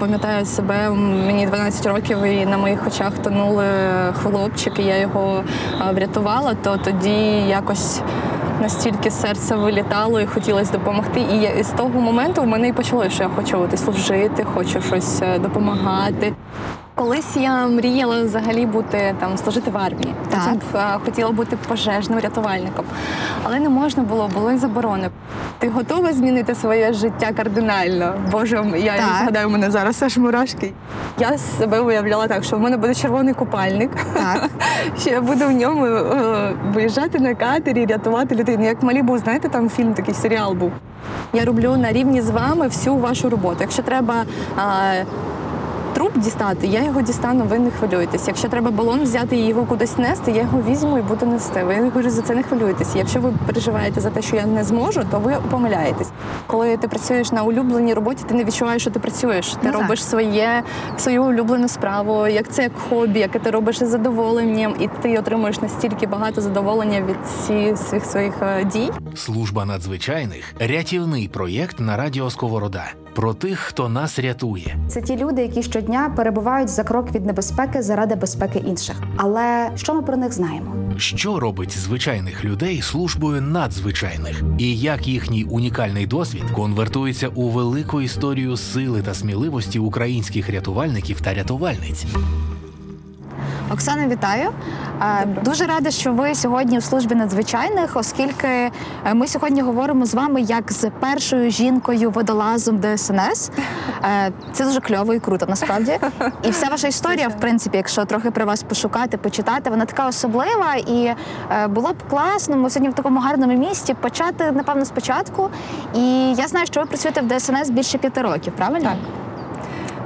пам'ятаю себе, мені 12 років і на моїх очах тонули хлопчик, і я його врятувала, то тоді якось настільки серце вилітало і хотілося допомогти. І з того моменту в мене і почалося, що я хочу служити, хочу щось е, допомагати. Колись я мріяла взагалі бути там служити в армії. Так. Е, хотіла бути пожежним рятувальником, але не можна було, було й заборони. Ти готова змінити своє життя кардинально? Боже, я Так. згадаю у мене зараз аж мурашки. Я себе уявляла так, що в мене буде червоний купальник. Так. Що я буду в ньому е, виїжджати на катері, рятувати людей. Ну, Як Малібу, знаєте, там фільм такий серіал був. Я роблю на рівні з вами всю вашу роботу. Якщо треба. е, Труп дістати, я його дістану, ви не хвилюєтесь. Якщо треба балон взяти і його кудись нести, я його візьму і буду нести. Ви говорю, за це не хвилюєтесь. Якщо ви переживаєте за те, що я не зможу, то ви помиляєтесь. Коли ти працюєш на улюбленій роботі, ти не відчуваєш, що ти працюєш. Ти Ну, робиш своє свою улюблену справу, як це як хобі, яке ти робиш із задоволенням, і ти отримуєш настільки багато задоволення від всіх своїх своїх е, дій. Служба надзвичайних рятівний проєкт на радіо Сковорода про тих, хто нас рятує. Це ті люди, які щодня перебувають за крок від небезпеки заради безпеки інших. Але що ми про них знаємо? Що робить звичайних людей службою надзвичайних, і як їхній унікальний досвід конвертується у велику історію сили та сміливості українських рятувальників та рятувальниць. Оксана, вітаю. Е, Добре. Дуже рада, що ви сьогодні в службі надзвичайних, оскільки е, ми сьогодні говоримо з вами як з першою жінкою водолазом ДСНС. Е, Це дуже кльово і круто, насправді. І вся ваша історія, в принципі, якщо трохи про вас пошукати, почитати, вона така особлива. І було б класно. Ми сьогодні в такому гарному місті почати, напевно, спочатку. І я знаю, що ви працюєте в ДСНС більше п'яти років, правильно? Так.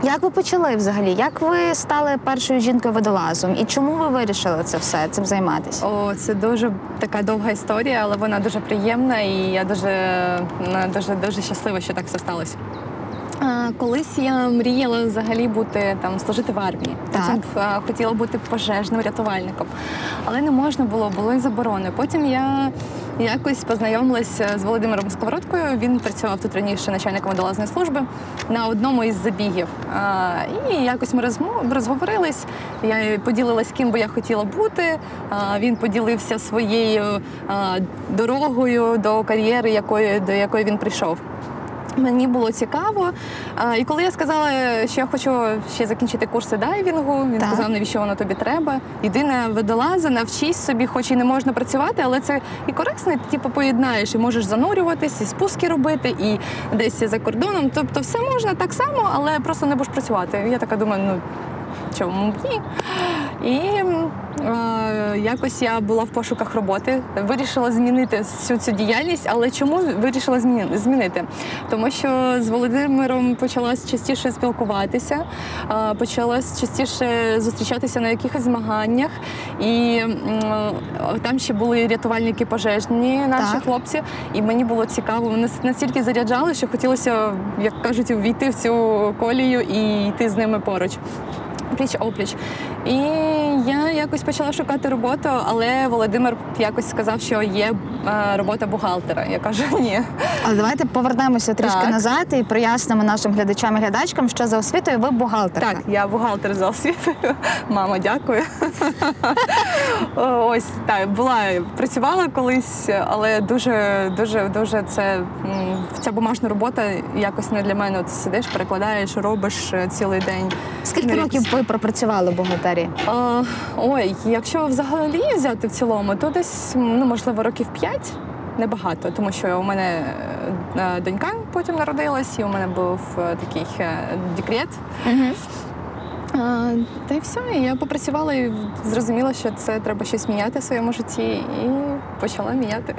Як ви почали взагалі? Як ви стали першою жінкою водолазом? І чому ви вирішили це все цим займатися? О, це дуже така довга історія, але вона дуже приємна, і я дуже, дуже, дуже щаслива, що так все сталося. Колись я мріяла взагалі бути там служити в армії. Так. Потім а, хотіла бути пожежним рятувальником, але не можна було, було й заборони. Потім я якось познайомилася з Володимиром Сковородкою. Він працював тут раніше начальником водолазної служби на одному із забігів. І якось ми розговорились. Я поділилась, ким би я хотіла бути. Він поділився своєю дорогою до кар'єри, якої до якої він прийшов. Мені було цікаво. А, І коли я сказала, що я хочу ще закінчити курси дайвінгу, він Так. сказав, навіщо воно тобі треба. Єдине водолаза, навчись собі, хоч і не можна працювати, але це і корисно, ти типу, поєднаєш, і можеш занурюватись, і спуски робити, і десь за кордоном. Тобто все можна так само, але просто не будеш працювати. Я така думаю, ну чому б ні? І е, якось я була в пошуках роботи, вирішила змінити всю цю діяльність, але чому вирішила змінити? Тому що з Володимиром почалась частіше спілкуватися, е, почалась частіше зустрічатися на якихось змаганнях. І е, там ще були рятувальники пожежні, наші Так. хлопці, і мені було цікаво. Вони настільки заряджали, що хотілося, як кажуть, війти в цю колію і йти з ними поруч. British Old Bridge. І я якось почала шукати роботу, але Володимир якось сказав, що є е, робота бухгалтера. Я кажу, ні. Але давайте повернемося трішки Так. назад і прояснимо нашим глядачам і глядачкам, що за освітою ви бухгалтерка. Так, я бухгалтер за освітою. Мама, дякую. Ось так, була працювала колись, але дуже, дуже, дуже це ця бумажна робота якось не для мене. От сидиш, перекладаєш, робиш е, цілий день. Скільки Ну, років ви пропрацювали в бухгалтерії? А, ой, якщо взагалі взяти в цілому, то десь ну можливо років п'ять. Небагато, тому що у мене е, донька потім народилась, і у мене був е, такий декрет. декрет. А, та й все. І я попрацювала і зрозуміла, що це треба щось міняти в своєму житті, і почала міняти.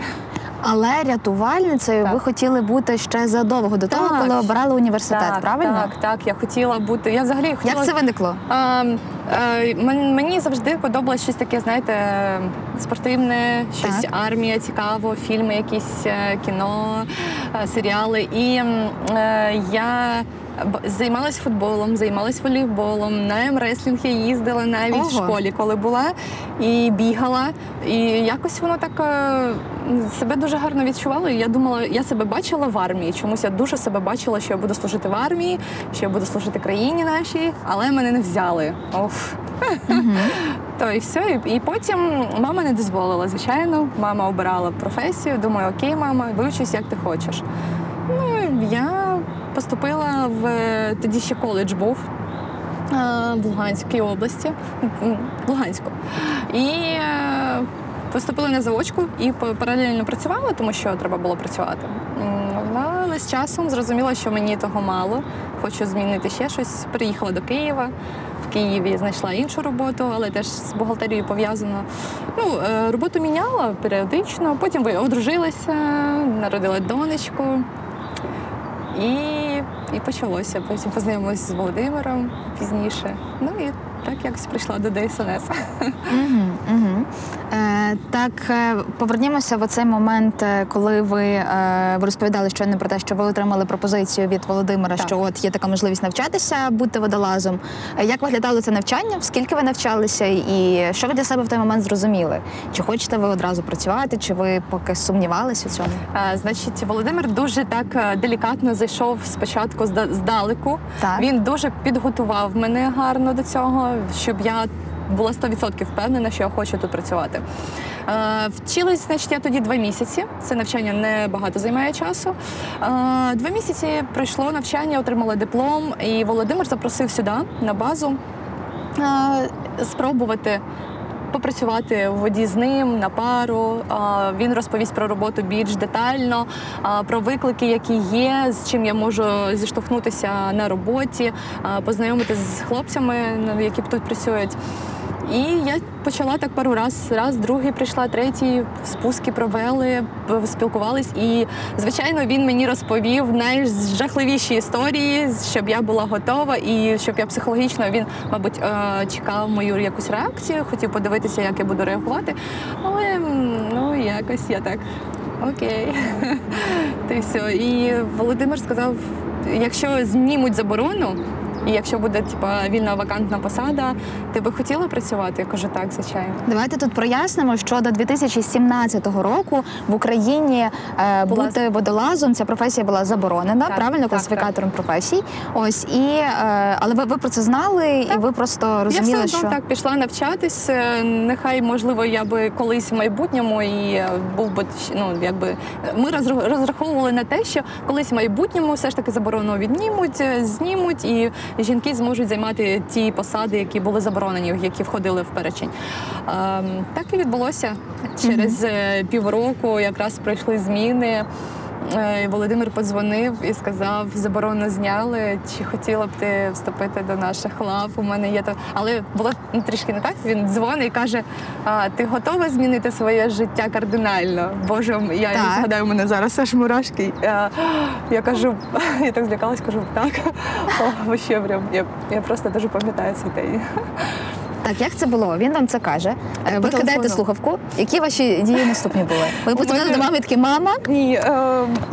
Але рятувальницею Так. ви хотіли бути ще задовго до того, Так. коли обирали університет, так, правильно? Так, так. Я хотіла бути. Я взагалі хотіла. Як це виникло? А, е, мен- мені завжди подобалось щось таке, знаєте, спортивне, щось Так. армія, цікаво, фільми, якісь е, кіно, е, серіали. І е, я Займалась футболом, займалась волейболом, на МРеслінг я їздила навіть в школі, коли була, і бігала. І якось воно так е, себе дуже гарно відчувала. І я думала, я себе бачила в армії. Чомусь я дуже себе бачила, що я буду служити в армії, що я буду служити країні нашій, але мене не взяли. Оф. То і все. І, і потім мама не дозволила, звичайно. Мама обирала професію. Думаю, окей, мама, вивчись, як ти хочеш. Ну, я поступила в тоді ще коледж був. е, В Луганській області, Луганську. І е, поступила на заочку і па- паралельно працювала, тому що треба було працювати. Але з часом зрозуміла, що мені того мало. Хочу змінити ще щось. Приїхала до Києва. В Києві знайшла іншу роботу, але теж з бухгалтерією пов'язано. Ну, е, роботу міняла періодично, потім одружилася, народила донечку. І, і почалося. Потім познайомилася з Володимиром пізніше. Ну і так якось прийшла до ДСНС. Угу, угу. Е, так, е, повернімося в оцей момент, е, коли ви, е, ви розповідали щойно про те, що ви отримали пропозицію від Володимира, Так. що от є така можливість навчатися, бути водолазом. Е, Як виглядало це навчання? Скільки ви навчалися, і що ви для себе в той момент зрозуміли? Чи хочете ви одразу працювати, чи ви поки сумнівалися у цьому? А, значить, Володимир дуже так е, делікатно зайшов спочатку зда- здалеку. Так. Він дуже підготував мене гарно до цього, щоб я була 100% впевнена, що я хочу тут працювати. Е, Вчилась, значить, я тоді два місяці. Це навчання не багато займає часу. Е, Два місяці пройшло навчання, отримала диплом, і Володимир запросив сюди на базу е, спробувати. Попрацювати в воді з ним на пару. Він розповість про роботу більш детально, про виклики, які є, з чим я можу зіштовхнутися на роботі, познайомитися з хлопцями, які тут працюють. І я почала так пару раз, раз, другий прийшла, третій, спуски провели, спілкувались. І, звичайно, він мені розповів найжахливіші історії, щоб я була готова і щоб я психологічно він, мабуть, е, чекав мою якусь реакцію, хотів подивитися, як я буду реагувати. Але ну якось я так. Окей. Й все. І Володимир сказав: якщо знімуть заборону, і якщо буде типа вільна вакантна посада, ти би хотіла працювати? Я кажу, так, звичайно. Давайте тут прояснимо, що до 2017 року в Україні е, Була бути водолазом ця професія була заборонена, Так, правильно так, класифікатором професій. Ось і е, але ви, ви про це знали, і ви просто розуміли, я все одно що так пішла навчатись. Е, Нехай можливо я би колись в майбутньому і е, був би ну якби ми розрах- розраховували на те, що колись в майбутньому все ж таки заборону віднімуть, е, знімуть, і жінки зможуть займати ті посади, які були заборонені, які входили в перечень. Ем, Так і відбулося через е, півроку. Якраз пройшли зміни. Е, Володимир подзвонив і сказав, заборону зняли. Чи хотіла б ти вступити до наших лав? У мене є то, але було трішки не так. Він дзвонить і каже: а, ти готова змінити своє життя кардинально? Боже, я Так. згадаю у мене зараз аж мурашки. Я, я кажу, я так злякалась, кажу, так. О, вообще прям я, я просто дуже пам'ятаю цей день. Так як це було? Він вам це каже. Е, Ви кидаєте телефону. слухавку. Які ваші дії наступні були? Ви подзвонили мене- до мами і такі, мама, Ні, е,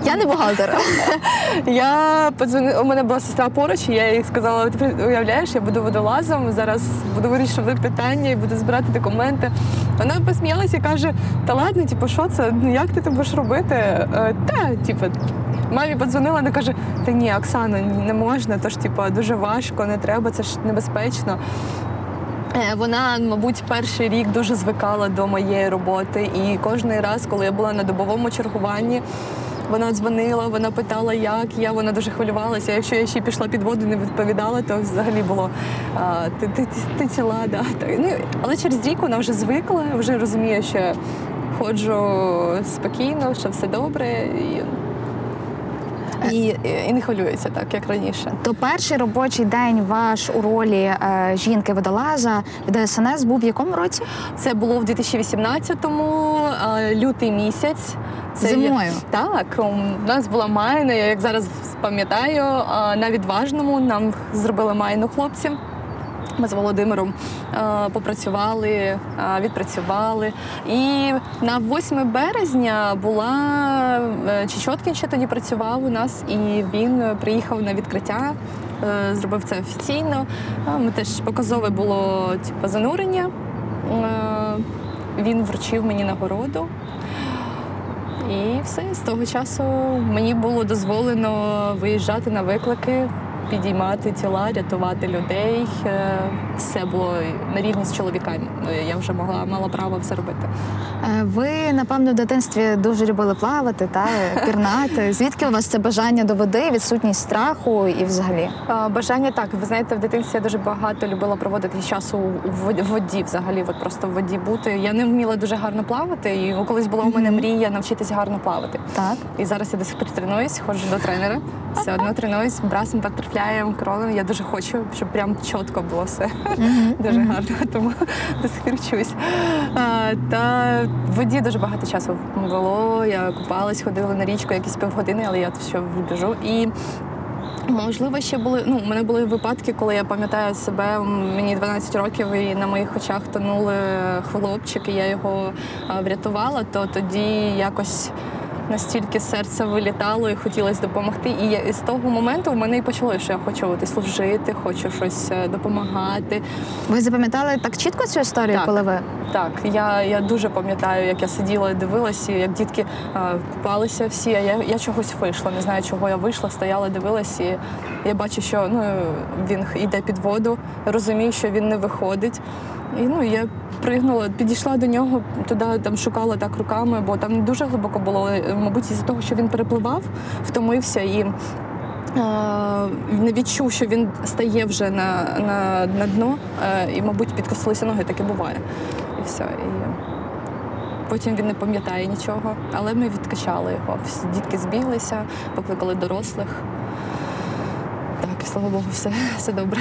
я не бухгалтер. Я подзвонила, у мене була сестра поруч, і я їй сказала: ти уявляєш, я буду водолазом, зараз буду вирішувати питання і буду збирати документи. Вона посміялася і каже: Та ладно, типу, що це? Ну як ти це будеш робити? Е, Та, типу, мамі подзвонила, вона каже: Та ні, Оксана, не можна, то ж типу, дуже важко, не треба, це ж небезпечно. Е, Вона, мабуть, перший рік дуже звикала до моєї роботи, і кожен раз, коли я була на добовому чергуванні, вона дзвонила, вона питала, як я. Вона дуже хвилювалася. Якщо я ще пішла під воду, не відповідала, то взагалі було ти, ти, ти, ти ціла, да. Ну, але через рік вона вже звикла, вже розуміє, що ходжу спокійно, що все добре, і, і, і не хвилюється так, як раніше. То перший робочий день ваш у ролі е, жінки водолаза в ДСНС був в якому році? Це було в 2018-му, е, лютий місяць. Це Зимою? є- Так, у нас була майна, я як зараз пам'ятаю, на відважному нам зробили майну хлопці. Ми з Володимиром е, попрацювали, е, відпрацювали. І на 8 березня була е, Чечоткін ще тоді працював у нас, і він приїхав на відкриття, зробив це офіційно. Ми теж показове було типу, занурення. Він вручив мені нагороду. І все, з того часу мені було дозволено виїжджати на виклики, підіймати тіла, рятувати людей. Е, Все було на рівні з чоловіками. Е, Я вже могла мала право все робити. Е, Ви, напевно, в дитинстві дуже любили плавати та пірнати. Звідки у вас це бажання до води, відсутність страху і взагалі? Бажання так. Ви знаєте, в дитинстві я дуже багато любила проводити часу у в воді, взагалі, от просто в воді бути. Я не вміла дуже гарно плавати, і колись була у мене мрія навчитися гарно плавати. Так. І зараз я до сих пір тренуюсь, ходжу до тренера. Все одно тренуюсь, брасом, батерфляєм, кролем. Я дуже хочу, щоб прям чітко було все. Дуже гарно, тому до сих пір вчусь. Та в воді дуже багато часу було. Я купалась, ходила на річку якісь півгодини, але я ще біжу. І Можливо, ще були. Ну, у мене були випадки, коли я пам'ятаю себе, мені 12 років, і на моїх очах тонули хлопчик, і я його врятувала, то тоді якось настільки серце вилітало і хотілося допомогти. І я, і з того моменту в мене і почалося, що я хочу от, служити, хочу щось е, допомагати. Ви запам'ятали так чітко цю історію, Так. коли ви Так, я, я дуже пам'ятаю, як я сиділа і дивилася, як дітки а, купалися всі. А я, я чогось вийшла. Не знаю, чого я вийшла, стояла, дивилась, і я бачу, що ну, він йде під воду, розумію, що він не виходить. І ну, я пригнула, підійшла до нього, туди там шукала так руками, бо там дуже глибоко було, е, мабуть, із-за того, що він перепливав, втомився і. е, Не відчув, що він стає вже на, на, на дно, е, і, мабуть, підкосилися ноги, таке буває. І все. І потім він не пам'ятає нічого. Але ми відкачали його. Всі дітки збіглися, покликали дорослих. Так, і слава Богу, все, все добре.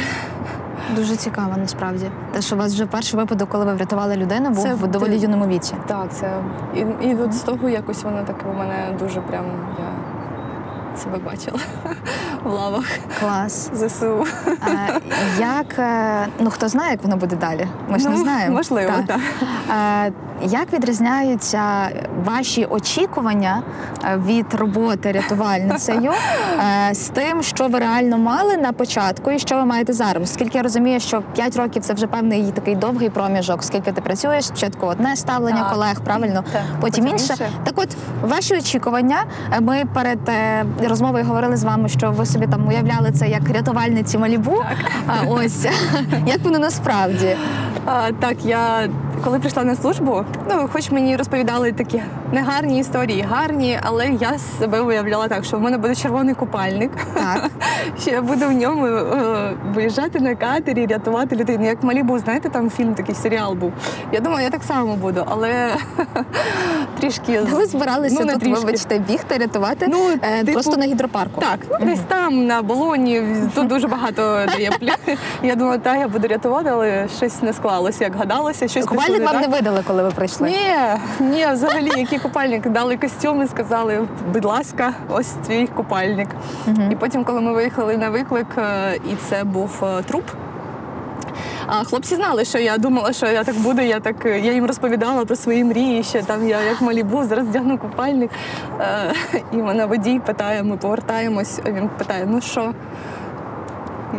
Дуже цікаво насправді. Те, що у вас вже перший випадок, коли ви врятували людину, був Це в доволі ти- юному віці. Так, це і, і от з того якось воно таке у мене дуже прям я себе бачила в лавах Клас. ЗСУ. А, як е, ну хто знає, як воно буде далі? Ми ж Ну, не знаємо. Можливо, так. Е, Як відрізняються ваші очікування е, від роботи рятувальницею е, з тим, що ви реально мали на початку і що ви маєте зараз? Оскільки я розумію, що 5 років це вже певний такий довгий проміжок, скільки ти працюєш, спочатку одне ставлення Так. колег, правильно, Так, потім інше. Так, от ваші очікування. е, Ми перед розмовою говорили з вами, що ви собі там уявляли це як рятувальниці Малібу. А ось як воно насправді? А, так, я коли прийшла на службу, ну хоч мені розповідали такі негарні історії, гарні, але я себе уявляла так, що в мене буде червоний купальник. Так. Що я буду в ньому е, виїжджати на катері, рятувати людей. Ну, як Малібу, знаєте, там фільм такий серіал був. Я думаю, я так само буду, але трішки Ви збиралися ну, не тут, трішки. вибачте, бігти, рятувати Ну, е, типу, просто на гідропарку. Так, ну десь там на болоні тут дуже багато є пля- Я думала, так, я буду рятувати, але щось не склалося, як гадалося. Щось пішло Купальник вам так. не видали, коли ви прийшли. Ні, ні, взагалі, який купальник. Дали костюм і сказали, будь ласка, ось твій купальник. І потім, коли ми виїхали на виклик, е, і це був е, труп. А хлопці знали, що я думала, що я так буду. Я так е, я їм розповідала про свої мрії, що там я як малібу, зараз вдягну купальник. Е, І мене водій питає, ми повертаємось. Він питає: ну що?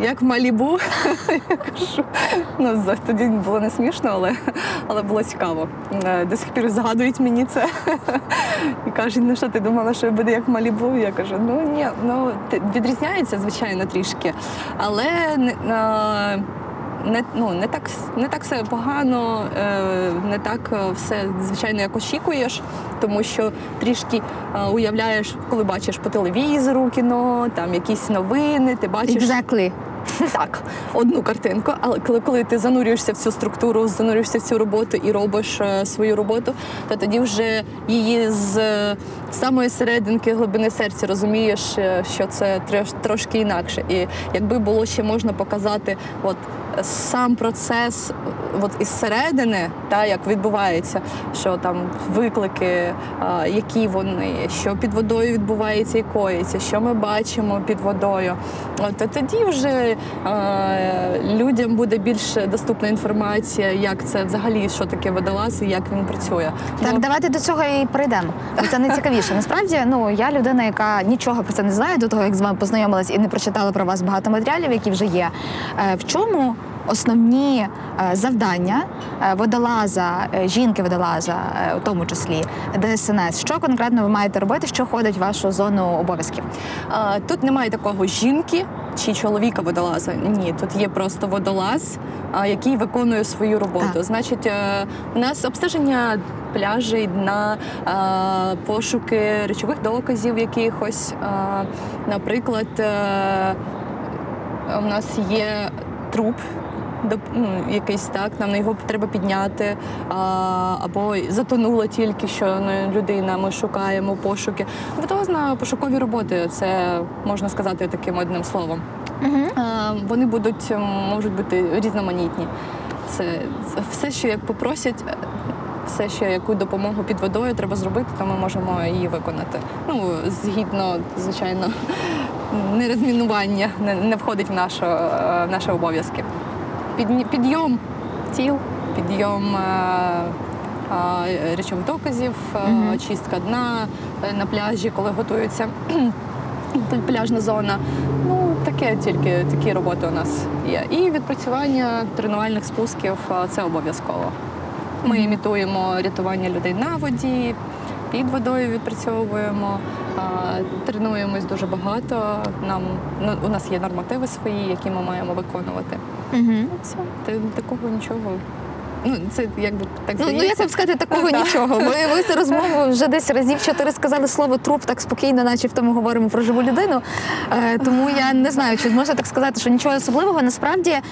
Як в Малібу, я кажу. Ну, тоді було не смішно, але, але було цікаво. Е, До сих пір згадують мені це. І кажуть, ну що ти думала, що буде як в Малібу? Я кажу, ну ні, ну відрізняється, звичайно, трішки. Але не, ну, не, так, не так все погано, е, не так е, все, звичайно, як очікуєш, тому що трішки е, уявляєш, коли бачиш по телевізору кіно, там якісь новини, ти бачиш Exactly. так, одну картинку, але коли, коли ти занурюєшся в цю структуру, занурюєшся в цю роботу і робиш е, свою роботу, то тоді вже її з з самої серединки глибини серця розумієш, е, що це трошки інакше. І якби було ще можна показати, от сам процес, е, от із середини, та як відбувається, що там виклики, а, які вони, що під водою відбувається і коїться, що ми бачимо під водою. От то тоді вже е, людям буде більш доступна інформація, як це взагалі, що таке водолаз і як він працює. Так, Бо- давайте до цього і прийдемо. Це найцікавіше. Насправді, ну я людина, яка нічого про це не знає до того, як з вами познайомилась і не прочитала про вас багато матеріалів, які вже є. Е, В чому основні е, завдання е, водолаза, жінки-водолаза, у тому числі ДСНС? Що конкретно ви маєте робити, що входить в вашу зону обов'язків? Тут немає такого жінки чи чоловіка водолаза. Ні, тут є просто водолаз, який виконує свою роботу. Так. Значить, е, у нас обстеження пляжей, на пошуки речових доказів якихось. Наприклад, е, у нас є труп. Ну, якийсь так, нам його треба підняти, а, або затонула тільки що ну, людина. Ми шукаємо пошуки. Водолазна пошукові роботи, це можна сказати таким одним словом. А, Вони будуть можуть бути різноманітні. Це все, що як попросять, все, що яку допомогу під водою треба зробити, то ми можемо її виконати. Ну, згідно, звичайно, не розмінування не, не входить в, нашу, е, в наші обов'язки. Підйом тіл, підйом. е, е, Речових доказів, е, Мгм. чистка дна е, на пляжі, коли готується пляжна зона. Ну, таке тільки такі роботи у нас є. І відпрацювання тренувальних спусків е, це обов'язково. Ми імітуємо рятування людей на воді, під водою відпрацьовуємо, тренуємось дуже багато. Нам ну, у нас є нормативи свої, які ми маємо виконувати. Угу. Все, такого нічого. Ну, це якби так Ну, ну як вам сказати такого Так. нічого? Ми, ви за розмову вже десь разів чотири сказали слово труп так спокійно, начебто ми говоримо про живу людину. Е, тому я не знаю, чи можна так сказати, що нічого особливого. Насправді, е,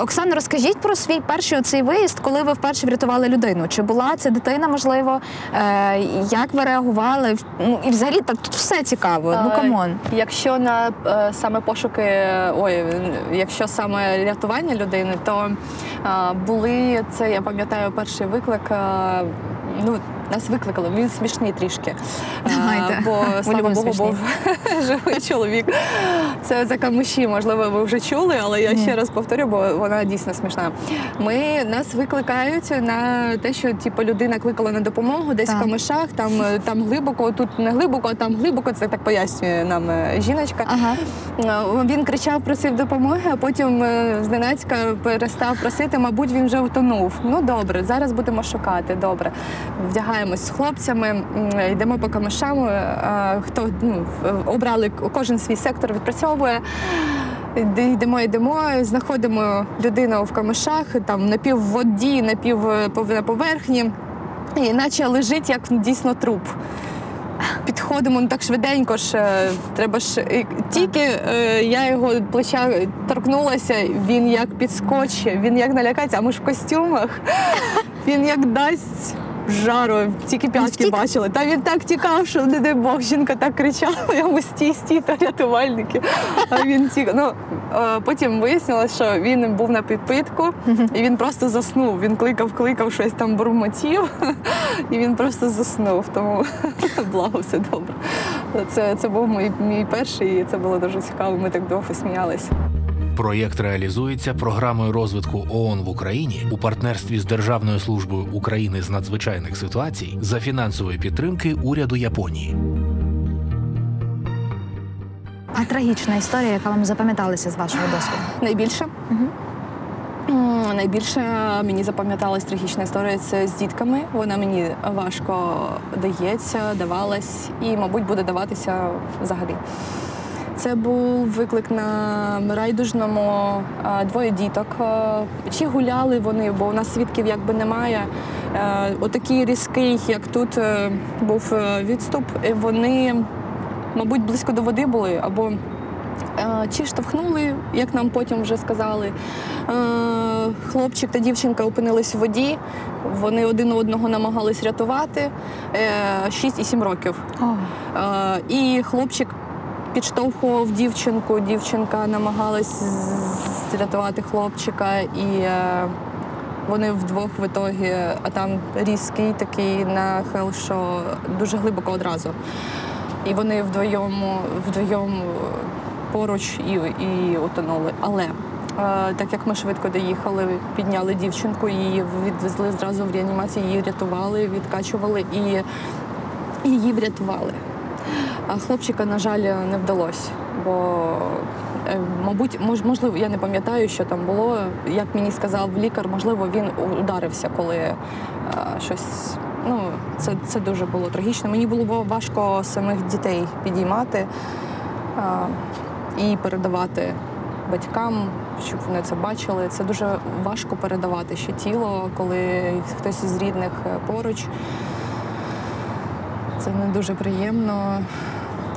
Оксано, розкажіть про свій перший оцей виїзд, коли ви вперше врятували людину. Чи була це дитина, можливо? Е, як ви реагували? Ну і взагалі так тут все цікаво. Ну Е, come on. Якщо на е, саме пошуки, ой, якщо саме рятування людини, то е, були це, я пам'ятаю, перший виклик. е, ну, нас викликали, він смішний трішки. Е, Давайте. Бо, слава Богу, був живий чоловік. Це за камуші, можливо, ви вже чули, але я ще раз повторю, бо вона дійсно смішна. Ми нас викликають на те, що типу, людина кликала на допомогу десь Так. в камишах, там, е, там глибоко, тут не глибоко, а там глибоко. Це так пояснює нам е, жіночка. Ага. Е, Він кричав, просив допомоги, а потім зненацька перестав просити. Мабуть, він вже утонув. Ну добре, зараз будемо шукати. Добре, вдягаємось з хлопцями, йдемо по камишам. е, Хто ну, обрали кожен свій сектор, відпрацьовує. Йдемо, йдемо, знаходимо людину в камишах, там напів в воді, напів е, на поверхні, і наче лежить як дійсно труп. Підходимо ну так швиденько ж. е, Треба ж тільки е, я його плеча торкнулася, він як підскочить, він як налякається, а ми ж в костюмах. Він як дасть жару, тільки п'ятки бачили. Та він так тікав, що не дай Бог, жінка так кричала, йому стій, стій, та рятувальники. А він тік. Ну, е, потім вияснилось, що він був на підпитку, і він просто заснув. Він кликав, кликав, щось там бурмотів, і він просто заснув. Тому благо все добре. Це, це був мій, мій перший, і це було дуже цікаво. Ми так довго сміялися. Проєкт реалізується програмою розвитку ООН в Україні у партнерстві з Державною службою України з надзвичайних ситуацій за фінансової підтримки уряду Японії. А трагічна історія, яка вам запам'яталася з вашого досвіду? Найбільше. М, Найбільше мені запам'яталась трагічна історія це з дітками. Вона мені важко дається, давалась і, мабуть, буде даватися взагалі. Це був виклик на райдужному двоє діток. Чи гуляли вони, бо у нас свідків якби немає. Е, Отакий різкий, як тут е, був е, відступ, і вони, мабуть, близько до води були або Е, Чи штовхнули, як нам потім вже сказали. Е, Хлопчик та дівчинка опинились в воді. Вони один одного намагались рятувати Е, 6 і 7 років. Е, І хлопчик підштовхував дівчинку, дівчинка намагалась зрятувати хлопчика, і е, вони вдвох в ітогі, а там різкий такий нахил, що дуже глибоко одразу. І вони вдвоєм, вдвоєм поруч і, і утонули. Але е, так як ми швидко доїхали, підняли дівчинку, її відвезли зразу в реанімацію, її рятували, відкачували і її врятували. А хлопчика, на жаль, не вдалося, бо, е, мабуть, мож, можливо, я не пам'ятаю, що там було. Як мені сказав лікар, можливо, він ударився, коли е, щось. Ну, це, це дуже було трагічно. Мені було важко самих дітей підіймати е, і передавати батькам, щоб вони це бачили. Це дуже важко передавати ще тіло, коли хтось із рідних е, поруч. Це не дуже приємно.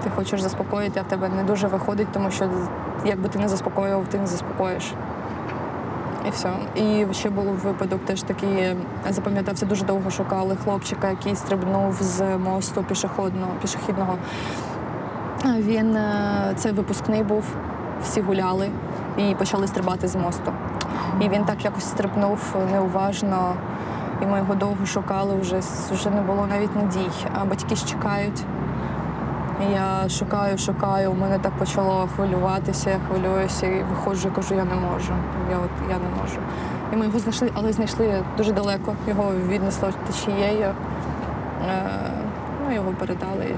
Ти хочеш заспокоїти, а в тебе не дуже виходить, тому що якби ти не заспокоював, ти не заспокоїш. І все. І ще був випадок теж такий, запам'ятався, дуже довго шукали хлопчика, який стрибнув з мосту пішохідного. пішохідного. Він е, це випускний був, всі гуляли і почали стрибати з мосту. І він так якось стрибнув неуважно. І ми його довго шукали, вже, вже не було навіть надій. А батьки ж чекають. Я шукаю, шукаю, у мене так почало хвилюватися, я хвилююся і виходжу кажу, я не можу. Я от я не можу. І ми його знайшли, але знайшли дуже далеко. Його віднесло течією. Е, ну, його передали.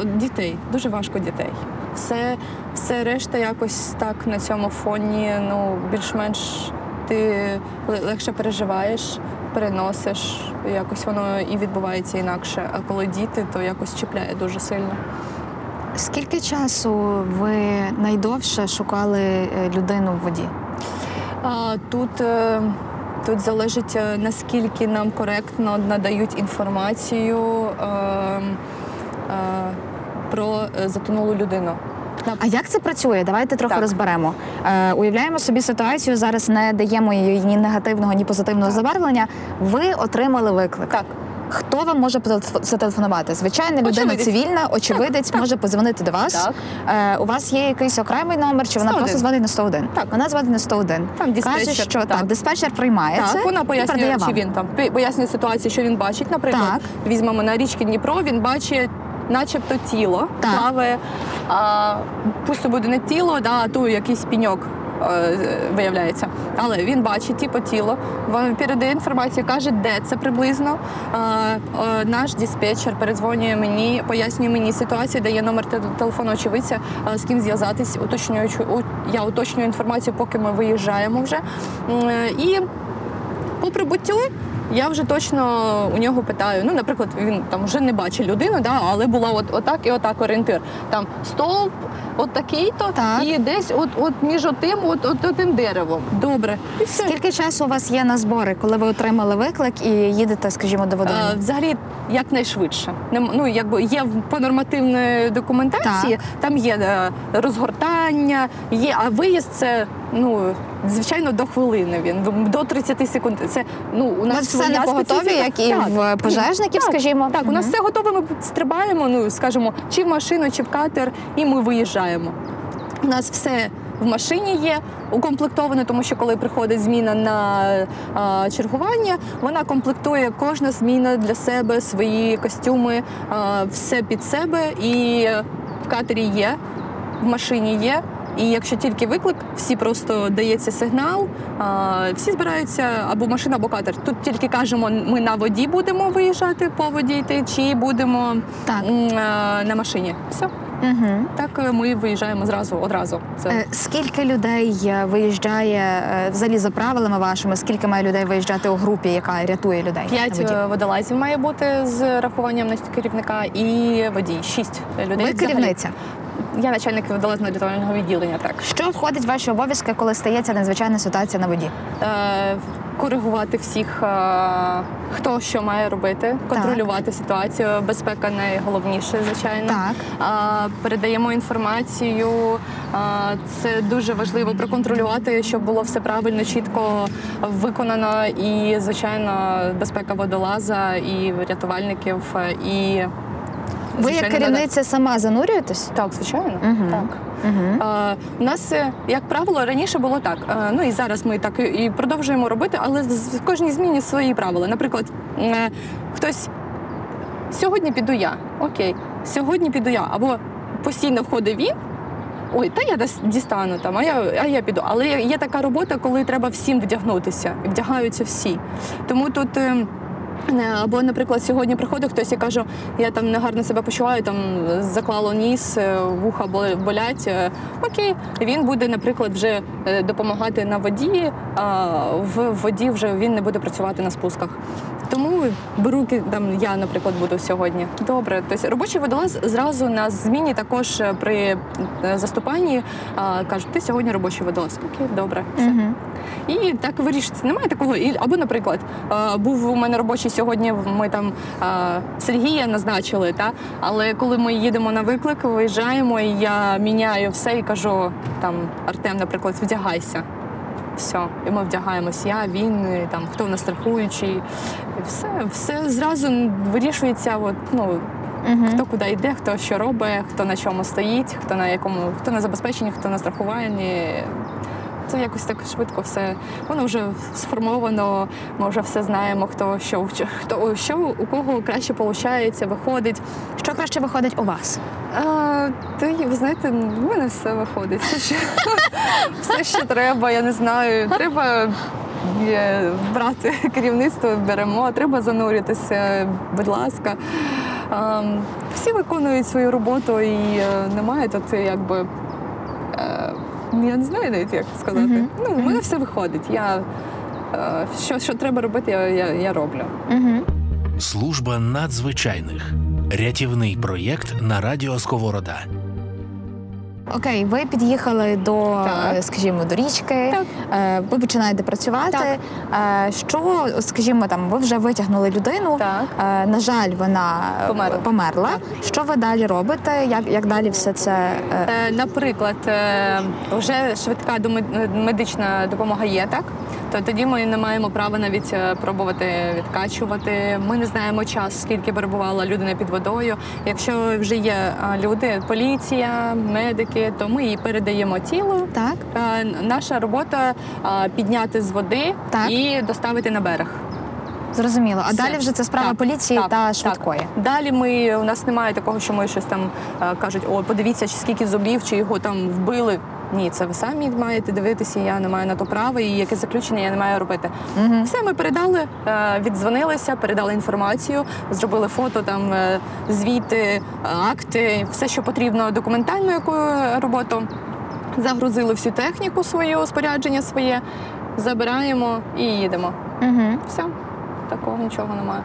От дітей, дуже важко дітей. Все, все решта якось так на цьому фоні, ну, більш-менш ти легше переживаєш, переносиш, якось воно і відбувається інакше. А коли діти, то якось чіпляє дуже сильно. Скільки часу ви найдовше шукали е, людину в воді? А, тут, е, тут залежить, е, наскільки нам коректно надають інформацію е, е, про затонулу людину. А як це працює? Давайте трохи Так. розберемо. Е, уявляємо собі ситуацію. Зараз не даємо їй ні негативного, ні позитивного Так. забарвлення. Ви отримали виклик. Так. Хто вам може зателефонувати? Звичайна людина Очевидець. цивільна, очевидець може подзвонити до вас. Так. Е, у вас є якийсь окремий номер, чи вона 101. просто дзвонить на 101? Так. Вона дзвонить на 101. Там диспетчер, Каже, що так, так. диспетчер приймає це вона пояснює, чи вам. він там пояснює ситуацію, що він бачить. Наприклад, Так. візьмемо на річки Дніпро, він бачить. Начебто тіло Так. плаває, а пусто буде не тіло, да, а то якийсь піньок е, виявляється. Але він бачить типу, тіло, він передає інформацію, каже, де це приблизно. А, е, наш диспетчер передзвонює мені, пояснює мені ситуацію, дає номер те- телефону очевидця, е, з ким зв'язатись, уточнюючи, у- я уточнюю інформацію, поки ми виїжджаємо вже. М, е, І по прибуттю я вже точно у нього питаю. Ну, наприклад, він там вже не бачить людину, да, але була от отак і отак орієнтир. Там стовп, от такий-то, Так. і десь от, от між отим, от, от тим деревом. Добре. І все. Скільки часу у вас є на збори, коли ви отримали виклик і їдете, скажімо, до водойми? Е, Взагалі, якнайшвидше. Ну, якби є по нормативної документації, там є е, розгортання, є, а виїзд це ну, звичайно до хвилини. Він до- до 30 секунд. Це ну у нас вас все на поготові, як і Так. в пожежників, Так, скажімо. Так, у нас все готове. Ми стрибаємо, ну скажімо, чи в машину, чи в катер, і ми виїжджаємо. У нас все в машині є укомплектоване, тому що коли приходить зміна на а, чергування, вона комплектує кожна зміна для себе свої костюми, а, все під себе. І в катері є, в машині є. І якщо тільки виклик, всі просто дається сигнал, всі збираються або машина, або катер. Тут тільки кажемо, ми на воді будемо виїжджати по воді йти, чи будемо Так. а, на машині. Все. Угу. Так е, ми виїжджаємо зразу одразу. Це Е, Скільки людей е, виїжджає е, взагалі за правилами вашими? Скільки має людей виїжджати у групі, яка рятує людей? п'ять е, водолазів має бути з рахуванням на керівника і водій. Шість людей. Ви керівниця. Я начальник водолазного рятувального відділення. Так Що входить в ваші обов'язки, коли стається надзвичайна ситуація на воді? е, коригувати всіх, е, хто що має робити, контролювати ситуацію. Безпека найголовніше, звичайно. Так. А, передаємо інформацію. А, Це дуже важливо проконтролювати, щоб було все правильно, чітко виконано. І, звичайно, безпека водолаза і рятувальників. І Ви як керівниця сама занурюєтесь? Так, звичайно. Мгм. Так. Угу. А, У нас, е, як правило, раніше було так. Е, Ну і зараз ми так і- продовжуємо робити, але в кожній зміні свої правила. Наприклад, е, хтось сьогодні піду я, окей, сьогодні піду я, або постійно входить він. Ой, та я десь дістану там, а я, а я піду. Але є- така робота, коли треба всім вдягнутися, вдягаються всі. Тому тут. е, Або, наприклад, сьогодні приходить хтось і каже, я там негарно себе почуваю, там заклало ніс, е, вуха болять. Е, Окей, він буде, наприклад, вже е, допомагати на воді, а в воді вже він не буде працювати на спусках. Тому беру там я, наприклад, буду сьогодні. Добре, тобто робочий водолаз зразу на зміні також е, при е, заступанні кажуть, ти сьогодні робочий водолаз. Окей, добре. Все. Угу. І так вирішиться. Немає такого. Або, наприклад, е, був у мене робочий сьогодні. Ми там е, Сергія назначили, та але коли ми їдемо на виклик, виїжджаємо, і я міняю все і кажу там Артем, наприклад, вдягайся. Все, і ми вдягаємось. Я, він, і там хто в нас страхуючий. І все, все зразу вирішується. От, ну, Угу. хто куди йде, хто що робить, хто на чому стоїть, хто на якому, хто на забезпеченні, хто на страхуванні. Це якось так швидко все. Воно вже сформовано, ми вже все знаємо, хто що хто що у кого краще виходить, виходить. Що краще виходить у вас? А, то ви знаєте, в мене все виходить. Все, що, все, що треба, я не знаю. Треба е, брати керівництво, беремо, треба зануритися, будь ласка. А, всі виконують свою роботу і е, немає тут якби. Е, Я не знаю навіть, як сказати. Мгм. Ну, у мене все виходить. Я, е, що, що треба робити, я, я, я роблю. Угу. Служба надзвичайних. Рятівний проєкт на радіо Сковорода. Окей, ви під'їхали до, Так. е, скажімо, до річки. Так. е, Ви починаєте працювати. Так. Що, скажімо, там ви вже витягнули людину. Так. Е, На жаль, вона е, Померла. померла. Так. Що ви далі робите? Як, як далі все це? е, Е, Наприклад, е, вже швидка медична допомога є, так? То тоді ми не маємо права навіть е, пробувати відкачувати. Ми не знаємо час, скільки перебувала людина під водою. Якщо вже є е, люди, поліція, медики, то ми їй передаємо тіло. Так? Е, Наша робота підняти з води Так. і доставити на берег. Зрозуміло. А Все. далі вже це справа Так, поліції так, та так. швидкої. Далі ми у нас немає такого, що ми щось там кажуть, о, подивіться, скільки зубів, чи його там вбили. Ні, це ви самі маєте дивитися. Я не маю на то права, і яке заключення я не маю робити. Угу. Все ми передали, е, віддзвонилися, передали інформацію, зробили фото, там е, звіти, акти, все, що потрібно, документальну яку роботу. Загрузили всю техніку свою, спорядження своє, забираємо і їдемо. Угу. Все, такого нічого немає.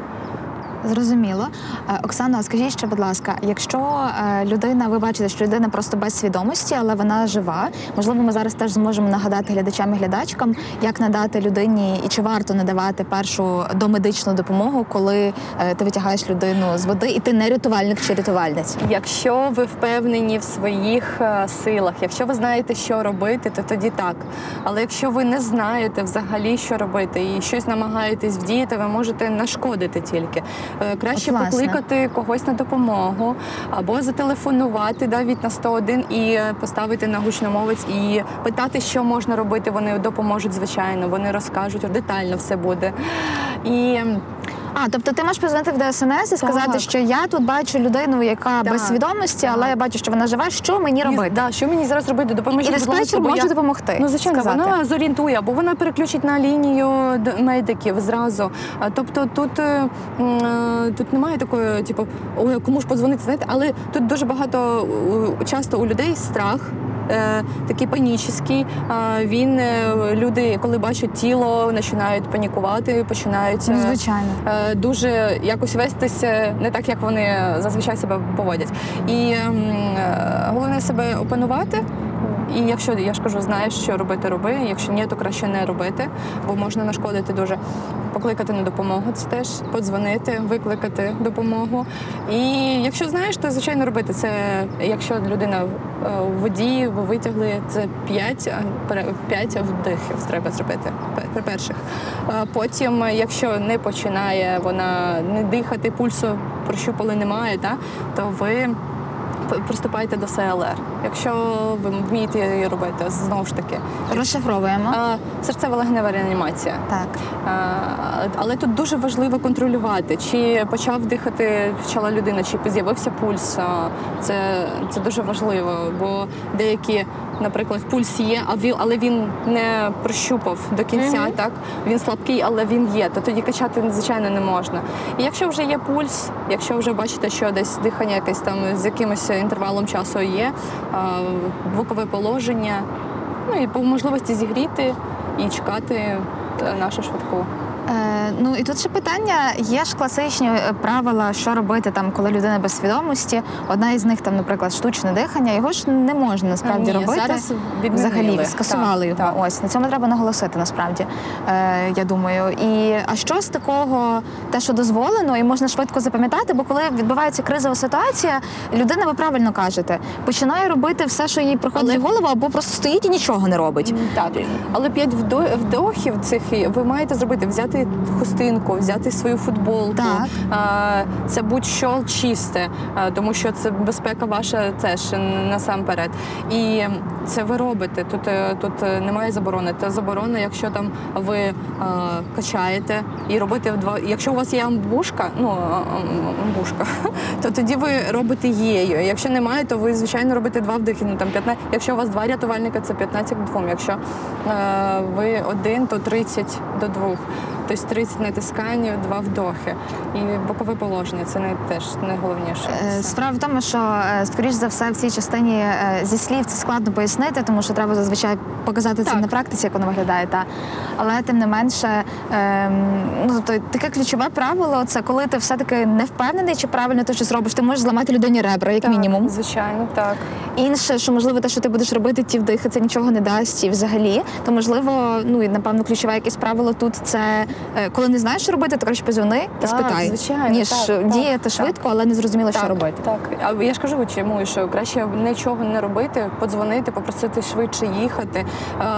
Зрозуміло. Е, Оксана, скажіть ще, будь ласка, якщо е, людина, ви бачите, що людина просто без свідомості, але вона жива, можливо, ми зараз теж зможемо нагадати глядачам і глядачкам, як надати людині і чи варто надавати першу домедичну допомогу, коли е, ти витягаєш людину з води, і ти не рятувальник чи рятувальниць. Якщо ви впевнені в своїх силах, якщо ви знаєте, що робити, то тоді так. Але якщо ви не знаєте взагалі, що робити, і щось намагаєтесь вдіяти, ви можете нашкодити тільки. Е, Краще От, покликати когось на допомогу або зателефонувати навіть на 101 і е, поставити на гучномовець і питати, що можна робити. Вони допоможуть, звичайно. Вони розкажуть детально все буде. І А, тобто ти можеш позвонити в ДСНС і сказати, Так. що я тут бачу людину, яка Так, без свідомості, але я бачу, що вона жива. Що мені робити? Да, що мені зараз робити? Допоможіть, І будь ласка, диспетчер бо може я- допомогти. Ну, звичайно, сказати. вона зорієнтує, або вона переключить на лінію д- медиків зразу. А, Тобто тут, е, м, е, тут немає такої, типу, ой, кому ж подзвонити, знаєте, але тут дуже багато часто у людей страх. Е, такий панічний. Е, він е, люди, коли бачать тіло, починають панікувати, починають Ну, е, звичайно. е, дуже якось вестися не так, як вони зазвичай себе поводять. І ем, е, головне себе опанувати. І якщо я ж кажу, знаєш, що робити, роби. Якщо ні, то краще не робити, бо можна нашкодити дуже. Покликати на допомогу, це теж подзвонити, викликати допомогу. І якщо знаєш, то звичайно робити це. Якщо людина е, в воді, ви витягли це 5, 5 вдихів треба зробити пе- перших. Е, Потім, якщо не починає вона не дихати, пульсу прощупали немає, та, то ви п- приступаєте до СЛР. Якщо ви вмієте її робити, знову ж таки. Розшифровуємо. Серцева серцево-легенева реанімація. Так. Але тут дуже важливо контролювати, чи почав дихати почала людина, чи з'явився пульс. Це, це дуже важливо, бо деякі, наприклад, пульс є, а він, але він не прощупав до кінця. Мгм. Так він слабкий, але він є. То тоді качати звичайно не можна. І якщо вже є пульс, якщо вже бачите, що десь дихання якесь там з якимось інтервалом часу є, бокове положення, ну і по можливості зігріти і чекати е, нашу швидку. Е, ну і тут ще питання: є ж класичні е, правила, що робити там, коли людина без свідомості. Одна із них там, наприклад, штучне дихання. Його ж не можна насправді Ні, робити. зараз. Взагалі скасували Так, його. так. Ось на цьому треба наголосити насправді. Е, я думаю. І а що з такого, те, що дозволено, і можна швидко запам'ятати, бо коли відбувається кризова ситуація, людина, ви правильно кажете, починає робити все, що їй приходить Але- в голову, або просто стоїть і нічого не робить. Так, але п'ять вдо- вдохів цих ви маєте зробити: взяти хустинку, взяти свою футболку. Так. Це будь-що чисте, тому що це безпека ваша теж насамперед. І це ви робите. Тут, е, тут е, немає заборони. Це заборона, якщо там ви а, качаєте і робите в два. Якщо у вас є амбушка, ну амбушка, то тоді ви робите її. Якщо немає, то ви звичайно робите два вдихи. Ну там 15. Якщо у вас два рятувальника, це 15 к 2. Якщо е, ви один, то 30 до 2. Тобто 30 натискань, два вдохи. І бокове положення це не теж найголовніше. Е, Справа в тому, що е, скоріш за все в цій частині е, зі слів це складно пояснити, тому що треба зазвичай показати це на практиці, як воно виглядає. Та але тим не менше, ем, ну тобто таке ключове правило це коли ти все-таки не впевнений, чи правильно ти щось робиш. Ти можеш зламати людині ребра, як Так, мінімум. Звичайно, так. Інше, що можливо, те, що ти будеш робити, ті вдихи, це нічого не дасть і взагалі. То можливо, ну і напевно ключове якесь правило тут це коли не знаєш, що робити, то краще позвони і Так, спитай, звичайно, ніж так, так, діяти так. швидко, але не зрозуміло, що робити. Так, а я ж кажу, чому що краще нічого не робити, подзвонити, попросити швидше їхати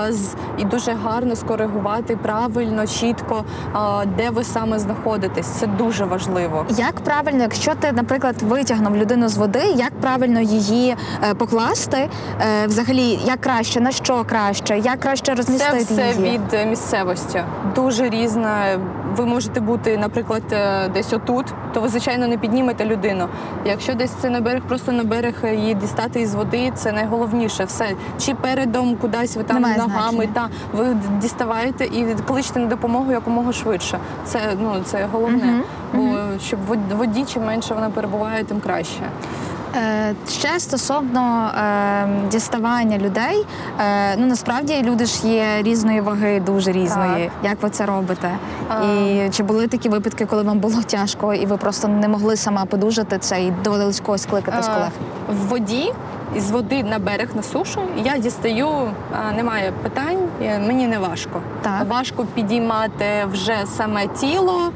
з- і дуже гарно скоригувати правильно, чітко, а, де ви саме знаходитесь. Це дуже важливо. Як правильно, якщо ти, наприклад, витягнув людину з води, як правильно її е, покласти? Е, взагалі, як краще, на що краще, як краще Це все її? від е, місцевості. Дуже різна. Ви можете бути, наприклад, е, десь отут, то ви звичайно не піднімете людину. Якщо десь це на берег, просто на берег її дістати із води, це найголовніше. Все чи передом кудись ви там Немає ногами, значення. та ви діставаєте і кличете на допомогу якомога швидше. Це ну це головне. Мгм, Бо щоб воді чим менше вона перебуває, тим краще. Е, Ще стосовно е, діставання людей, е, ну насправді люди ж є різної ваги, дуже різної. Як ви це робите? А. І чи були такі випадки, коли вам було тяжко, і ви просто не могли сама подужати це і доводилось когось кликати з Е, колег? В воді із води на берег на сушу я дістаю, а, немає питань, е, мені не важко. Так. Важко підіймати вже саме тіло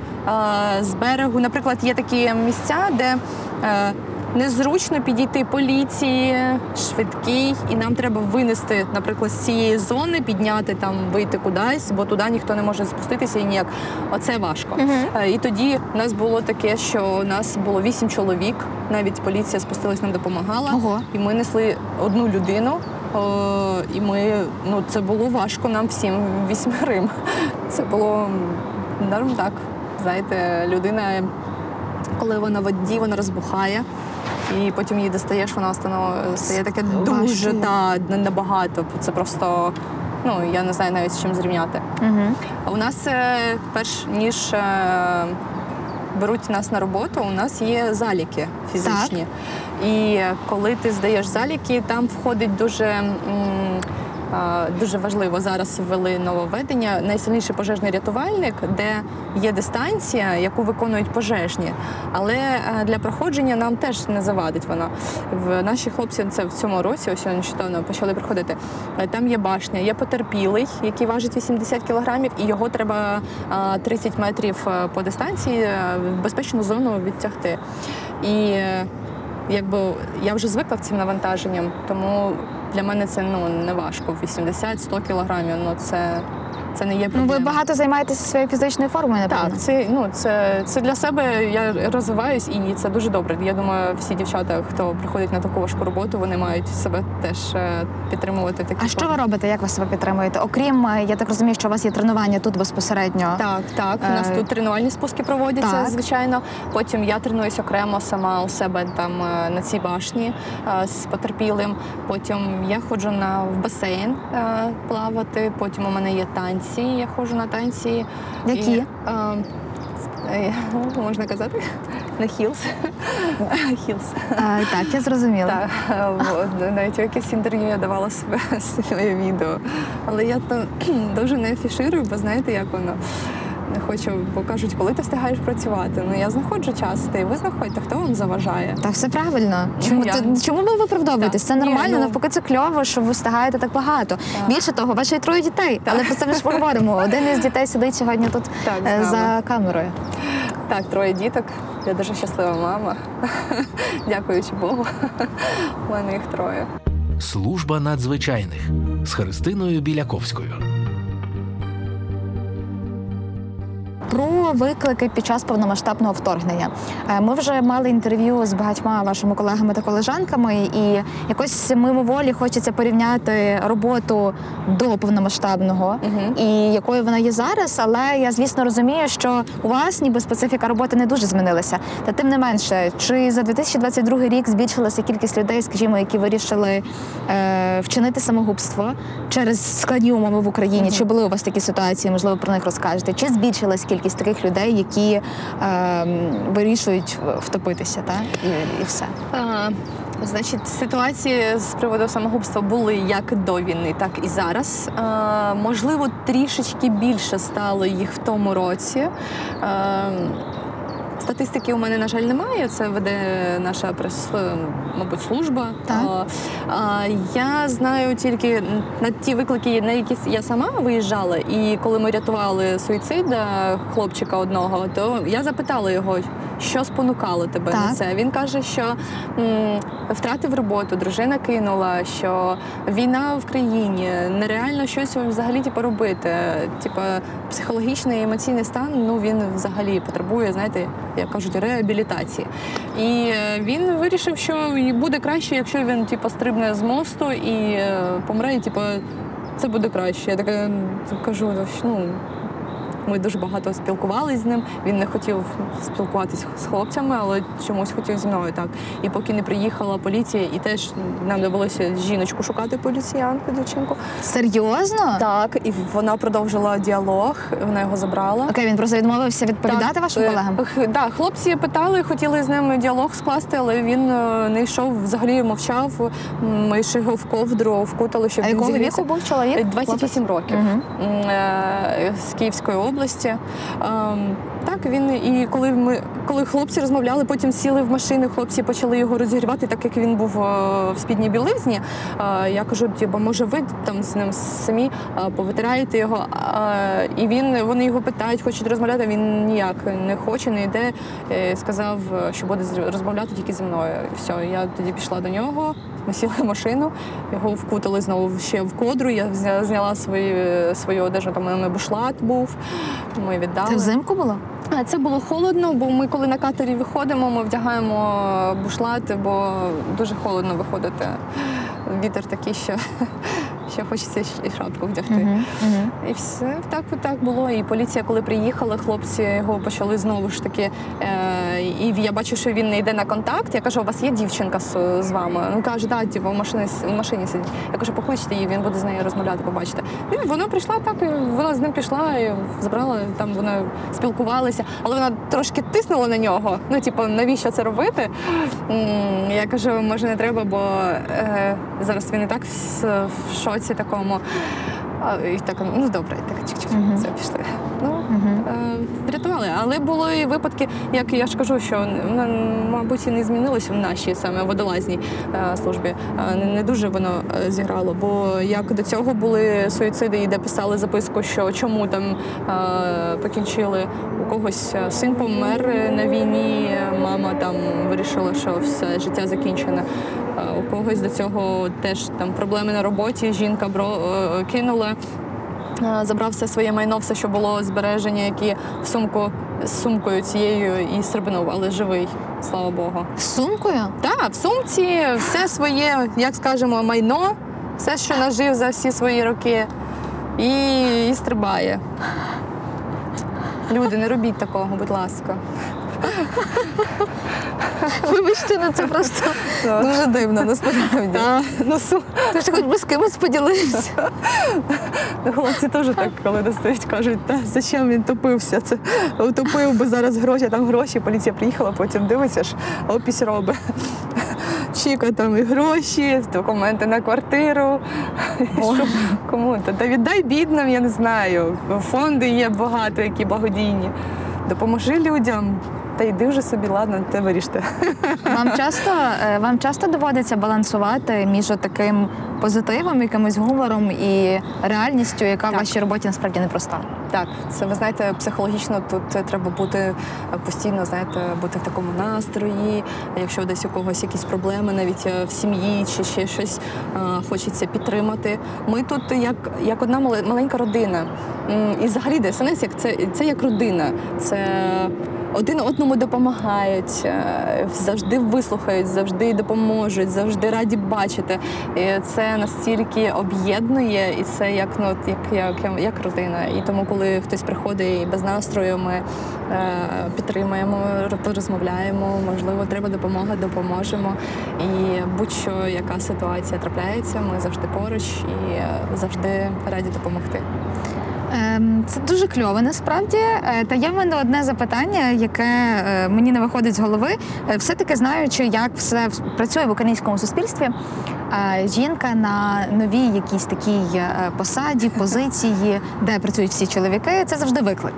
з берегу. Наприклад, є такі місця, де е, незручно підійти поліції, швидкий, і нам треба винести, наприклад, з цієї зони, підняти там, вийти кудись, бо туди ніхто не може спуститися і ніяк. Оце важко. Е, І тоді в нас було таке, що у нас було вісім чоловік. Навіть поліція спустилась, нам допомагала. Ого. І ми несли одну людину. О, і ми, ну це було важко нам всім вісьмерим. Це було норм так. Знаєте, людина, коли вона в воді, вона розбухає. І потім її достаєш, вона стає таке дуже та набагато. Це просто, ну я не знаю навіть з чим зрівняти. Угу. У нас е, перш ніж е, беруть нас на роботу, у нас є заліки фізичні. І коли ти здаєш заліки, там входить дуже. м, Дуже важливо зараз ввели нововведення. Найсильніший пожежний рятувальник, де є дистанція, яку виконують пожежні. Але е, для проходження нам теж не завадить вона. В наші хлопці це в цьому році, ось нещодавно почали приходити. Е, Там є башня, є потерпілий, який важить 80 кілограмів, і його треба 30 метрів е, по дистанції в безпечну зону відтягти. І якби я вже звикла цим навантаженням, тому для мене це ну не важко. 80-100 кілограмів. Ну це, це не є Ну, ви багато займаєтеся своєю фізичною формою, напевно. Так, це ну це, це для себе. Я розвиваюсь і це дуже добре. Я думаю, всі дівчата, хто приходить на таку важку роботу, вони мають себе теж е, підтримувати. в такій А що ви робите? Як ви себе підтримуєте? Окрім, е, я так розумію, що у вас є тренування тут безпосередньо. Так, так. У нас Е, тут тренувальні спуски проводяться, так. звичайно. Потім я тренуюсь окремо сама у себе там на цій башні з потерпілим. Потім я ходжу на в басейн плавати. Потім у мене є танці. Я ходжу на танці. Які? І, е, е, можна казати? На хілс. Хілс. Так, я зрозуміла. Так, навіть якесь інтерв'ю я давала своє відео. Але я то дуже не афіширую, бо знаєте, як воно. Не хочу, бо кажуть, коли ти встигаєш працювати. Ну я знаходжу час, ти ви знаходите, хто вам заважає. Так, все правильно. Чому Я- ти- чому ви виправдовуєтесь? Це Так. Ні, нормально, ну- навпаки, це кльово, що ви встигаєте так багато. Так. Більше того, ваші троє дітей, але про це ми ж поговоримо. Один із дітей сидить сьогодні тут Так, е, за камерою. Так, троє діток. Я дуже щаслива мама. Дякуючи Богу. У мене їх троє. Служба надзвичайних з Христиною Біляковською. Про виклики під час повномасштабного вторгнення. Е, Ми вже мали інтерв'ю з багатьма вашими колегами та колежанками, і якось мимоволі хочеться порівняти роботу до повномасштабного Мгм. і якою вона є зараз. Але я звісно розумію, що у вас ніби специфіка роботи не дуже змінилася. Та тим не менше, чи за 2022 рік збільшилася кількість людей, скажімо, які вирішили е, вчинити самогубство через складні умови в Україні? Чи були у вас такі ситуації? Можливо, про них розкажете? Чи збільшилась кількість таких людей, які е, вирішують втопитися, та і, і все? Значить, ситуації з приводу самогубства були як до війни, так і зараз. Е, можливо, трішечки більше стало їх в тому році. А, Статистики у мене, на жаль, немає. Це веде наша прес, мабуть, служба. Так. А, а, я знаю тільки на ті виклики, на які я сама виїжджала, і коли ми рятували суїцида хлопчика одного, то я запитала його, що спонукало тебе на це. Він каже, що м, втратив роботу, дружина кинула, що війна в країні, нереально щось взагалі типу, робити. Типу, психологічний і емоційний стан ну він взагалі потребує, знаєте, як кажуть, реабілітації. І е, він вирішив, що буде краще, якщо він типу, стрибне з мосту і е, помре, і типу, це буде краще. Я така кажу, ну. Ми дуже багато спілкувалися з ним. Він не хотів спілкуватися з хлопцями, але чомусь хотів зі мною так. І поки не приїхала поліція, і теж нам довелося жіночку шукати поліціянку, дівчинку. Серйозно? Так, і вона продовжила діалог, вона його забрала. Окей, він просто відмовився відповідати вашим е, колегам. х- Да, хлопці питали, хотіли з ним діалог скласти, але він е, не йшов, взагалі мовчав. Ми ще його в ковдру вкутали, щоб А він якого віку був чоловік? Е, 28 років Мгм. М, е, з Київської області. Ем, Так, він і коли ми коли хлопці розмовляли, потім сіли в машини, хлопці почали його розігрівати, так як він був е, в спідній білизні. Е, Я кажу, типу, може, ви там з ним самі е, повитираєте його. І він вони його питають, хочуть розмовляти. Він ніяк не хоче, не йде. Сказав, що буде розмовляти тільки зі мною. І все, я тоді пішла до нього. Ми сіли в машину, його вкутали знову ще в кодру. Я зняла свої, свою одежу, там у мене бушлат був. Ми віддали. Це взимку було? А, Це було холодно, бо ми, коли на катері виходимо, ми вдягаємо бушлати, бо дуже холодно виходити. Вітер такий, що, ще хочеться і шапку вдягти. Мгм, мгм. І все так, так було. І поліція, коли приїхала, хлопці його почали знову ж таки. Е, і я бачу, що він не йде на контакт. Я кажу, у вас є дівчинка з, з вами? Ну каже, да, типу, в машині в машині сидить. Я кажу, покличте її, він буде з нею розмовляти, побачите. І вона прийшла так, і вона з ним пішла і забрала. Там вони спілкувалися, але вона трошки тиснула на нього. Ну, типу, навіщо це робити? Я кажу, може не треба, бо е, зараз він і так в, в шоці такому. І так, ну добре, так чик-чик, все пішли. Ну, е, врятували. Але були і випадки, як я ж кажу, що мабуть і не змінилось в нашій саме водолазній е, службі. Е, Не, дуже воно зіграло. Бо як до цього були суїциди, і де писали записку, що чому там покінчили у когось син помер на війні, мама там вирішила, що все життя закінчене. Е, У когось до цього теж там проблеми на роботі. Жінка бро кинула. Е, Забрав все своє майно, все, що було збереження, які в сумку з сумкою цією і стрибнув, але живий, слава Богу. З сумкою? Так, в сумці все своє, як скажемо, майно, все, що нажив за всі свої роки, і, і стрибає. Люди, не робіть такого, будь ласка. Вибачте, ну це просто Дуже дивно, насправді. Ну, ти ж хоч би з кимось поділився. Хлопці теж так, коли достають, кажуть, та зачем він топився? Це утопив би зараз гроші, там гроші, поліція приїхала, потім дивиться ж, опись робить. Чіка там і гроші, документи на квартиру. Що, Кому? Та, та віддай бідним, я не знаю. Фонди є багато, які благодійні. Допоможи людям. Та йди вже собі, ладно, те виріште. Вам часто, е, вам часто доводиться балансувати між таким позитивом, якимось гумором і реальністю, яка в вашій роботі насправді непроста. Так, це ви знаєте, психологічно тут треба бути е, постійно, знаєте, бути в такому настрої. Якщо десь у когось якісь проблеми, навіть е, в сім'ї чи ще щось хочеться підтримати. Ми тут як, як одна мале- маленька родина. І взагалі ДСНС як це, це як родина. Це один одному допомагають, е, завжди вислухають, завжди допоможуть, завжди раді бачити. І це настільки об'єднує, і це як ну як, як, як родина. І тому, коли хтось приходить і без настрою, ми е, підтримуємо, розмовляємо. Можливо, треба допомога, допоможемо. І будь-що яка ситуація трапляється, ми завжди поруч і е, завжди раді допомогти. Ем, Це дуже кльово насправді. Е, Та є в мене одне запитання, яке е, мені не виходить з голови. Е, Все-таки знаючи, як все працює в українському суспільстві, жінка на новій якійсь такій посаді, позиції, де працюють всі чоловіки, це завжди виклик.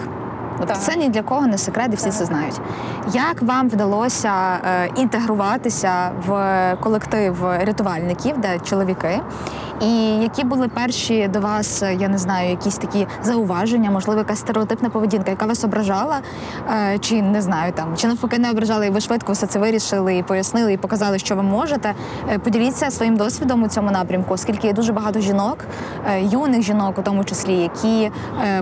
От Так. це ні для кого не секрет, і всі це знають. Як вам вдалося е, інтегруватися в колектив рятувальників, де чоловіки? І які були перші до вас, е, я не знаю, якісь такі зауваження, можливо, якась стереотипна поведінка, яка вас ображала, е, чи не знаю там, чи навпаки не ображала, і ви швидко все це вирішили і пояснили, і показали, що ви можете. Поділіться своїм досвідом у цьому напрямку, оскільки є дуже багато жінок, юних жінок, у тому числі, які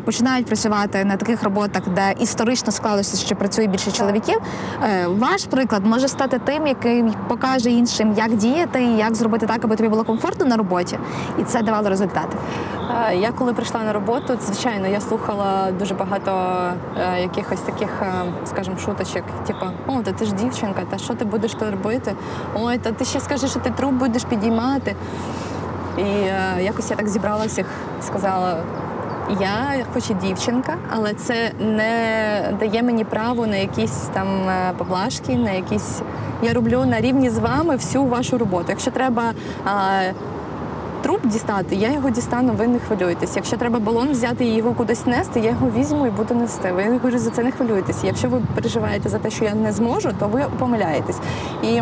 починають працювати на таких роботах, де історично склалося, що працює більше чоловіків. Е, Ваш приклад може стати тим, який покаже іншим, як діяти і як зробити так, аби тобі було комфортно на роботі, і це давало результати. Е, Я коли прийшла на роботу, звичайно, я слухала дуже багато е, якихось таких, скажімо, шуточок, типу, о, та ти ж дівчинка, та що ти будеш то робити? Ой, та ти ще скажеш, що ти труп будеш підіймати. І якось я так зібрала всіх, сказала. Я хоч і дівчинка, але це не дає мені право на якісь там е, поблажки, на якісь. Я роблю на рівні з вами всю вашу роботу. Якщо треба е, труп дістати, я його дістану, ви не хвилюєтесь. Якщо треба балон взяти і його кудись нести, я його візьму і буду нести. Ви говорю, за це не хвилюєтесь. Якщо ви переживаєте за те, що я не зможу, то ви помиляєтесь. І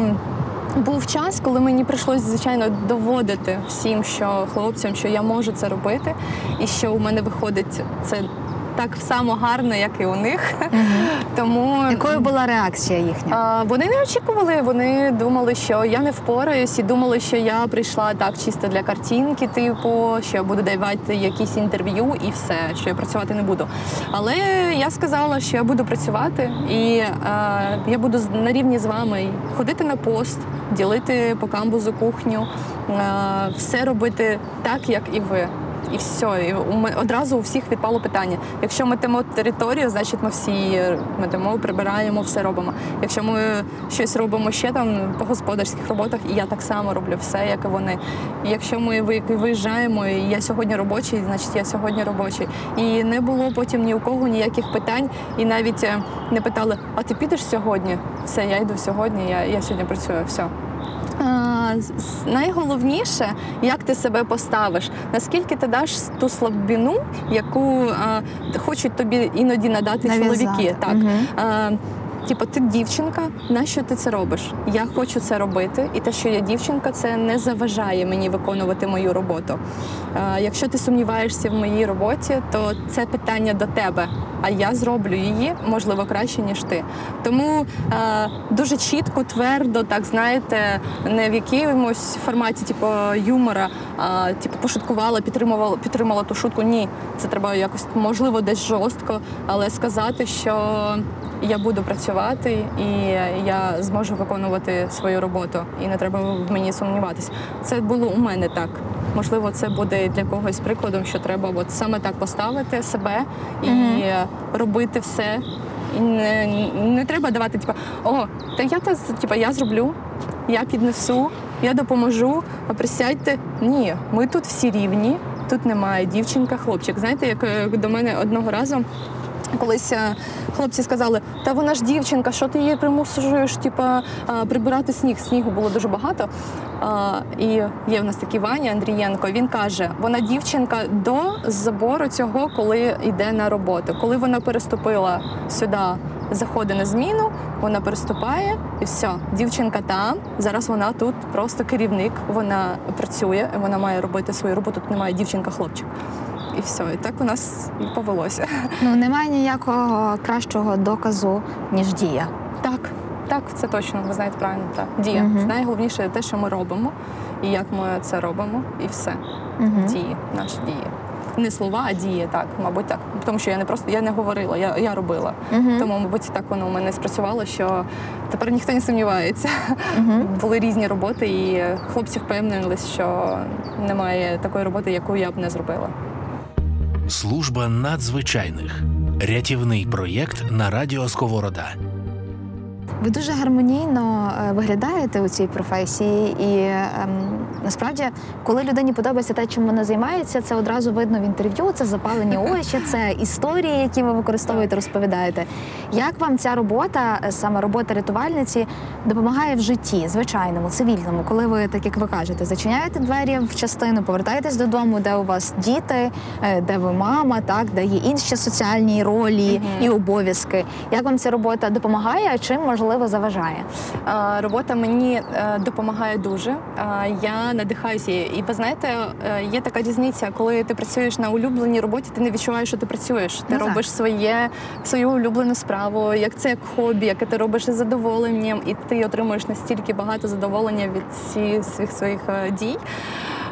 був час, коли мені прийшлося, звичайно, доводити всім, що хлопцям, що я можу це робити, і що у мене виходить це так само гарно, як і у них. Тому Якою була реакція їхня? а, вони не очікували, вони думали, що я не впораюсь, і думали, що я прийшла так чисто для картинки, типу, що я буду давати якісь інтерв'ю і все, що я працювати не буду. Але я сказала, що я буду працювати, і е, я буду на рівні з вами ходити на пост, ділити по камбузу кухню, все робити так, як і ви. І все, і одразу у всіх відпало питання. Якщо ми тимо територію, значить ми всі метимо, прибираємо, все робимо. Якщо ми щось робимо ще там по господарських роботах, і я так само роблю все, як і вони. І якщо ми виїжджаємо, і я сьогодні робочий, значить я сьогодні робочий. І не було потім ні у кого ніяких питань, і навіть е, не питали: а ти підеш сьогодні? Все, я йду сьогодні, я, я сьогодні працюю. Все. Найголовніше, як ти себе поставиш, наскільки ти даш ту слабину, яку а, хочуть тобі іноді надати Нав'язати. чоловіки. Так. А, Типу, ти дівчинка, нащо ти це робиш? Я хочу це робити, і те, що я дівчинка, це не заважає мені виконувати мою роботу. Якщо ти сумніваєшся в моїй роботі, то це питання до тебе. А я зроблю її можливо краще ніж ти. Тому е, дуже чітко, твердо, так знаєте, не в якомусь форматі, типу юмора, а типу пошуткувала, підтримувала, підтримала ту шутку. Ні, це треба якось можливо десь жорстко, але сказати, що я буду працювати і я зможу виконувати свою роботу, і не треба мені сумніватися. Це було у мене так. Можливо, це буде для когось прикладом, що треба от саме так поставити себе і Мгм. робити все. І не, не треба давати, типу, о, та я та типу, я зроблю, я піднесу, я допоможу, а присядьте. Ні, ми тут всі рівні, тут немає дівчинка, хлопчик. Знаєте, як е, до мене одного разу. Колись е, хлопці сказали, та вона ж дівчинка, що ти її примусуєш типа, прибирати сніг. Снігу було дуже багато. І є в нас такий Ваня Андрієнко. Він каже, вона дівчинка до забору цього, коли йде на роботу. Коли вона переступила сюди, заходить на зміну, вона переступає і все. Дівчинка там. Зараз вона тут просто керівник. Вона працює, вона має робити свою роботу. Тут немає дівчинка-хлопчик. І все, і так у нас повелося. Ну немає ніякого кращого доказу, ніж дія. Так, так, це точно, ви знаєте правильно. Так. Дія. Мгм. Найголовніше те, що ми робимо, і як ми це робимо, і все. Угу. Дії, наші дії. Не слова, а дії, так, мабуть, так. Тому що я не просто я не говорила, я, я робила. Угу. Тому, мабуть, так воно у мене спрацювало, що тепер ніхто не сумнівається. Угу. Були різні роботи, і хлопці впевнились, що немає такої роботи, яку я б не зробила. Служба надзвичайних рятівний проєкт на радіо Сковорода. Ви дуже гармонійно е, виглядаєте у цій професії, і ем, насправді, коли людині подобається те, чим вона займається, це одразу видно в інтерв'ю. Це запалені очі, це історії, які ви використовуєте, розповідаєте. Як вам ця робота, е, саме робота рятувальниці, допомагає в житті, звичайному, цивільному, коли ви, так як ви кажете, зачиняєте двері в частину, повертаєтесь додому, де у вас діти, е, де ви мама, так де є інші соціальні ролі і обов'язки. Як вам ця робота допомагає, а чим можливо заважає? Робота мені е, допомагає дуже. А, Я надихаюся. І ви знаєте, е, є така різниця, коли ти працюєш на улюбленій роботі, ти не відчуваєш, що ти працюєш. Ти Ну, так. робиш своє, свою улюблену справу, як це як хобі, яке ти робиш із задоволенням, і ти отримуєш настільки багато задоволення від всіх своїх своїх е, дій.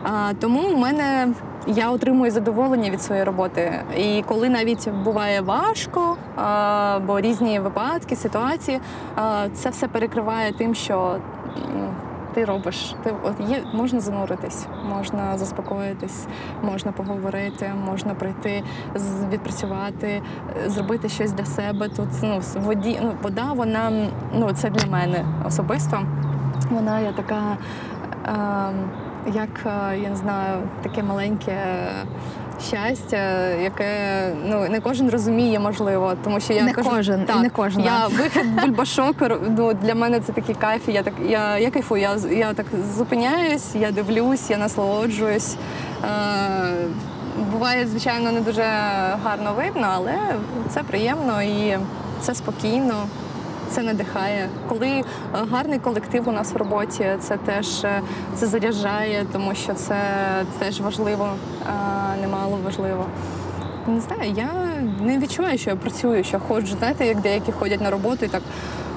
А, Тому в мене я отримую задоволення від своєї роботи. І коли навіть буває важко, а, бо різні випадки, ситуації, а, це все перекриває тим, що ти робиш. Ти от є можна зануритись, можна заспокоїтись, можна поговорити, можна прийти, відпрацювати, зробити щось для себе. Тут ну воді, ну вода, вона ну це для мене особисто. Вона є така. ем, як е, я не знаю, таке маленьке щастя, яке ну не кожен розуміє, можливо, тому що я Не кожен, і так, не кожна. Я вихід бульбашок, ну для мене це такий кайф. Я так я, я кайфую. Я, я так зупиняюсь, я дивлюсь, я насолоджуюсь. Е, буває, звичайно, не дуже гарно видно, але це приємно і це спокійно. Це надихає. Коли е, гарний колектив у нас в роботі, це теж е, це заряджає, тому що це теж важливо, а, немало важливо. Не знаю, я не відчуваю, що я працюю, що ходжу. Знаєте, як деякі ходять на роботу і так,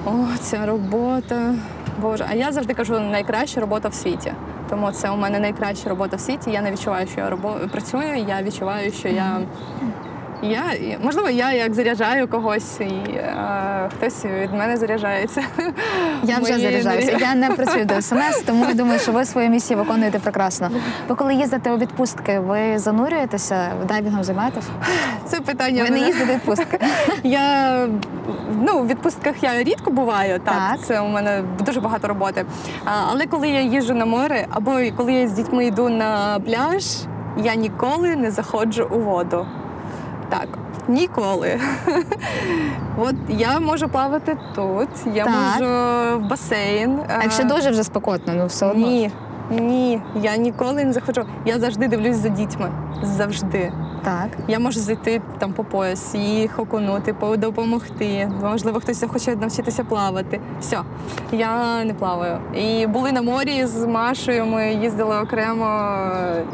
о, ця робота. Боже, а я завжди кажу, найкраща робота в світі. Тому це у мене найкраща робота в світі. Я не відчуваю, що я працюю. Я відчуваю, що я Я можливо, я як заряджаю когось, і е, хтось від мене заряджається. Я вже Моєю заряджаюся. Я не працюю до СНС, тому я думаю, що ви свою місію виконуєте прекрасно. Ви коли їздите у відпустки, ви занурюєтеся, дайвінгом займаєтесь? Це питання. Ви не їздите у відпустки. Я ну, в відпустках я рідко буваю, так, Так. це у мене дуже багато роботи. А, але коли я їжджу на море, або коли я з дітьми йду на пляж, я ніколи не заходжу у воду. Так, ніколи. От я можу плавати тут, я Так. можу в басейн. А якщо дуже вже спекотно, ну все одно. Ні, ні, я ніколи не захочу. Я завжди дивлюсь за дітьми. Завжди. Так. Я можу зайти там по пояс, їх окунути, по- допомогти. Можливо, хтось хоче навчитися плавати. Все, я не плаваю. І були на морі з Машею. Ми їздили окремо.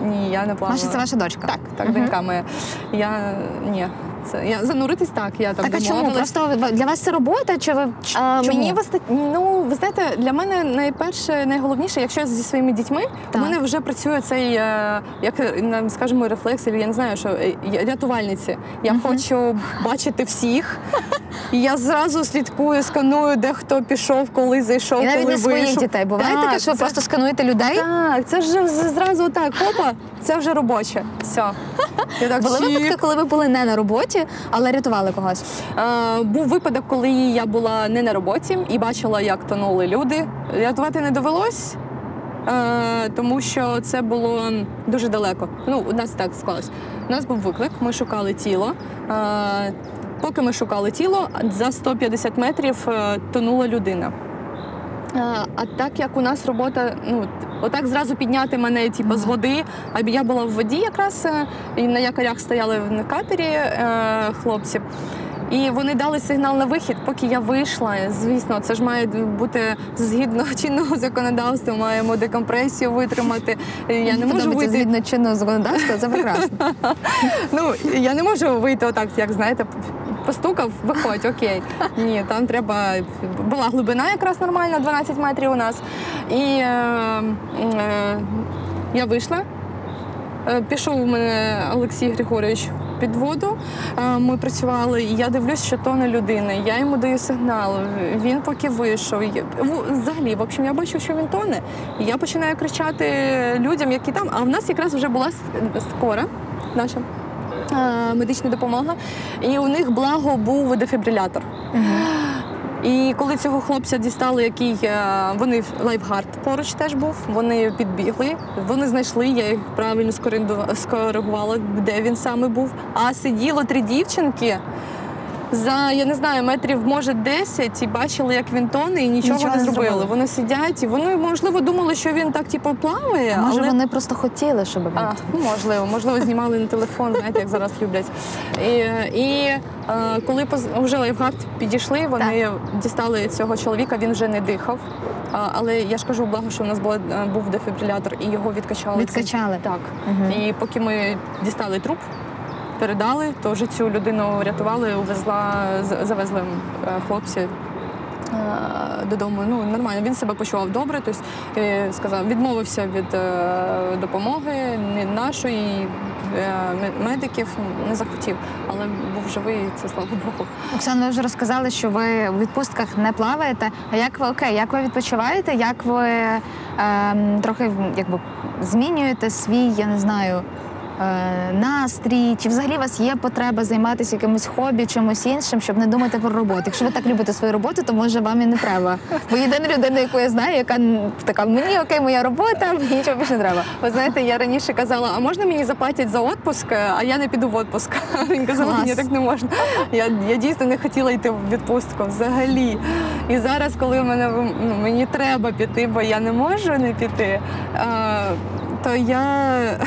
Ні, я не плаваю. Маша, це ваша дочка. Так, так, угу. донька моя. Я ні. Це я зануритись так. Я там Так а чому? Просто для вас це робота? Чи ви А, чому? Мені виста... ну ви знаєте, для мене найперше, найголовніше, якщо я зі своїми дітьми, Так. у мене вже працює цей, е, як е, скажімо, рефлекс, я не знаю, що е, рятувальниці. Я Мгм. хочу бачити всіх. І я зразу слідкую, сканую, де хто пішов, коли зайшов, І навіть коли не своїх дітей. Буває Так, таке, що ви це- просто скануєте людей? Так, це ж зразу так, хопа, це вже робоче. Все. Я так Були випадки, коли ви були не на роботі, але рятували когось. Е, був випадок, коли я була не на роботі і бачила, як тонули люди. Рятувати не довелось, е, тому що це було дуже далеко. Ну, у нас так склалось. У нас був виклик, ми шукали тіло. Е, поки ми шукали тіло, за 150 метрів е, тонула людина. А так як у нас робота, ну отак зразу підняти мене, типу, з води. А я була в воді якраз е, і на якорях стояли в катері е, хлопці. І вони дали сигнал на вихід, поки я вийшла. Звісно, це ж має бути згідно чинного законодавства. Маємо декомпресію витримати. Я не можу вийти. згідно чинного законодавства, це прекрасно. Ну я не можу вийти отак, як знаєте, постукав, виходь, окей. Ні, там треба. Була глибина якраз нормальна, 12 метрів у нас. І е, е, я вийшла. Е, Пішов у мене Олексій Григорович під воду. Е, Ми працювали, і я дивлюсь, що тоне людина. Я йому даю сигнал. Він поки вийшов. Взагалі, в общем, я бачу, що він тоне. І я починаю кричати людям, які там. А в нас якраз вже була скора наша. е, Медична допомога, і у них благо був дефібрилятор. І коли цього хлопця дістали, який вони вони lifeguard поруч теж був, вони підбігли, вони знайшли, я їх правильно скоригувала, де він саме був. А сиділо три дівчинки. За я не знаю, метрів може 10 і бачили, як він тоне, і нічого, Нічого не зробили. зробили. Вони сидять і вони можливо думали, що він так типу плаває, А може але вони просто хотіли, щоб він. а, ну, можливо, можливо, знімали на телефон, знаєте, як зараз люблять. І, і е, коли поз- вже lifeguard підійшли, вони дістали цього чоловіка, він вже не дихав. А, але я ж кажу, благо, що у нас була, е, був дефібрилятор, і його відкачали. Відкачали. Так. Мгм. І поки ми дістали труп, передали, то вже цю людину врятували, увезла, завезли е, хлопці. е, Додому, ну нормально, він себе почував добре. Тобто е, сказав, відмовився від допомоги не нашої медиків, не захотів, але був живий, це слава Богу. Оксана, ви вже розказали, що ви у відпустках не плаваєте. А як ви окей, як ви відпочиваєте? Як ви ем, трохи якби змінюєте свій, я не знаю. Е, Настрій, чи взагалі у вас є потреба займатися якимось хобі, чимось іншим, щоб не думати про роботу? Якщо ви так любите свою роботу, то може вам і не треба. Бо єдина людина, яку я знаю, яка така мені окей, моя робота, мені нічого більше не треба. Ви знаєте, я раніше казала, а можна мені заплатять за відпуск, а я не піду в відпуск. Він казав, Клас. ні, так не можна. Я, я дійсно не хотіла йти в відпустку взагалі. І зараз, коли мене ну, мені треба піти, бо я не можу не піти, то я,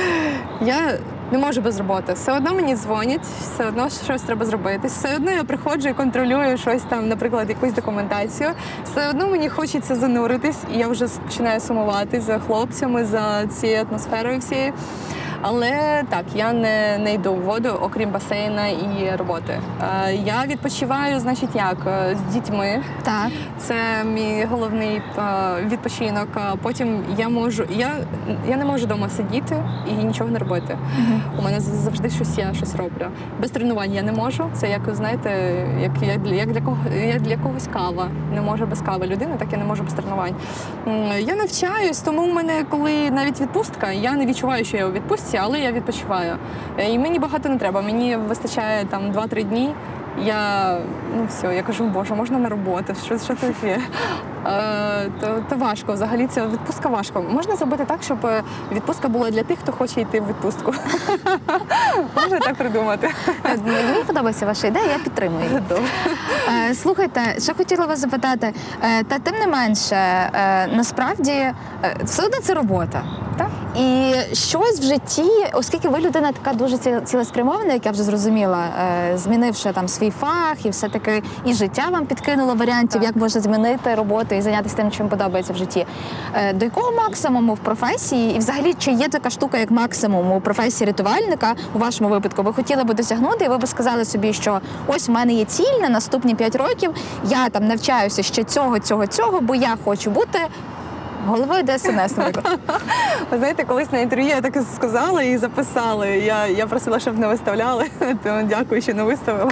я не можу без роботи. Все одно мені дзвонять, все одно щось треба зробити. Все одно я приходжу і контролюю щось там, наприклад, якусь документацію. Все одно мені хочеться зануритись, і я вже починаю сумувати за хлопцями, за цією атмосферою всією. Але так, я не, не йду в воду, окрім басейна і роботи. Е, Я відпочиваю, значить, як Е, з дітьми. Так. Це мій головний е, відпочинок. Потім я можу. Я, я не можу вдома сидіти і нічого не робити. У мене завжди щось я щось роблю. Без тренувань я не можу. Це як знаєте, як, як, для- як для кого як для когось кава. Не може без кави людина, так я не можу без тренувань. Я навчаюсь, тому в мене, коли навіть відпустка, я не відчуваю, що я у відпустці, але я відпочиваю. Е, І мені багато не треба. Мені вистачає там 2-3 дні. Я ну все, я кажу, боже, можна на роботу, що, що таке? Е, то, то важко. Взагалі це відпустка важко. Можна зробити так, щоб е, відпустка була для тих, хто хоче йти в відпустку. Можна так придумати. Мені подобається ваша ідея, я підтримую. Е, Слухайте, ще хотіла вас запитати, е, та тим не менше, е, насправді е, все одно це робота. Так. І щось в житті, оскільки ви людина така дуже цілеспрямована, як я вже зрозуміла, е, змінивши там свій фах, і все таки і життя вам підкинуло варіантів, як можна змінити роботу і зайнятися тим, чим подобається в житті. Е, До якого максимуму в професії, і взагалі чи є така штука, як максимум у професії рятувальника у вашому випадку, ви хотіли би досягнути, і ви би сказали собі, що ось в мене є ціль на наступні 5 років. Я там навчаюся ще цього, цього, цього, бо я хочу бути головою ДСНС, наприклад. Ви знаєте, колись на інтерв'ю я так і сказала і записали. Я, я просила, щоб не виставляли, тому дякую, що не виставили.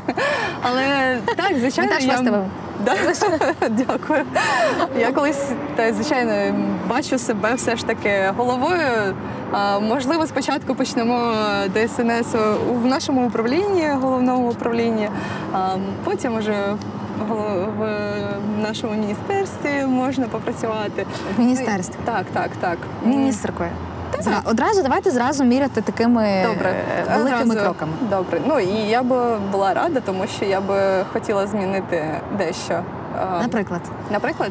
Але так, звичайно, Ми теж я... виставимо. Да? Дякую. Я колись, та, звичайно, бачу себе все ж таки головою. А, можливо, спочатку почнемо ДСНС у- в нашому управлінні, головному управлінні, а потім уже в нашому міністерстві можна попрацювати. В міністерстві. Так, так, так. Міністеркою. Зра- Одразу давайте зразу міряти такими Добре, е, великими Одразу. кроками. Добре. Ну і я би була рада, тому що я би хотіла змінити дещо. Наприклад, Наприклад,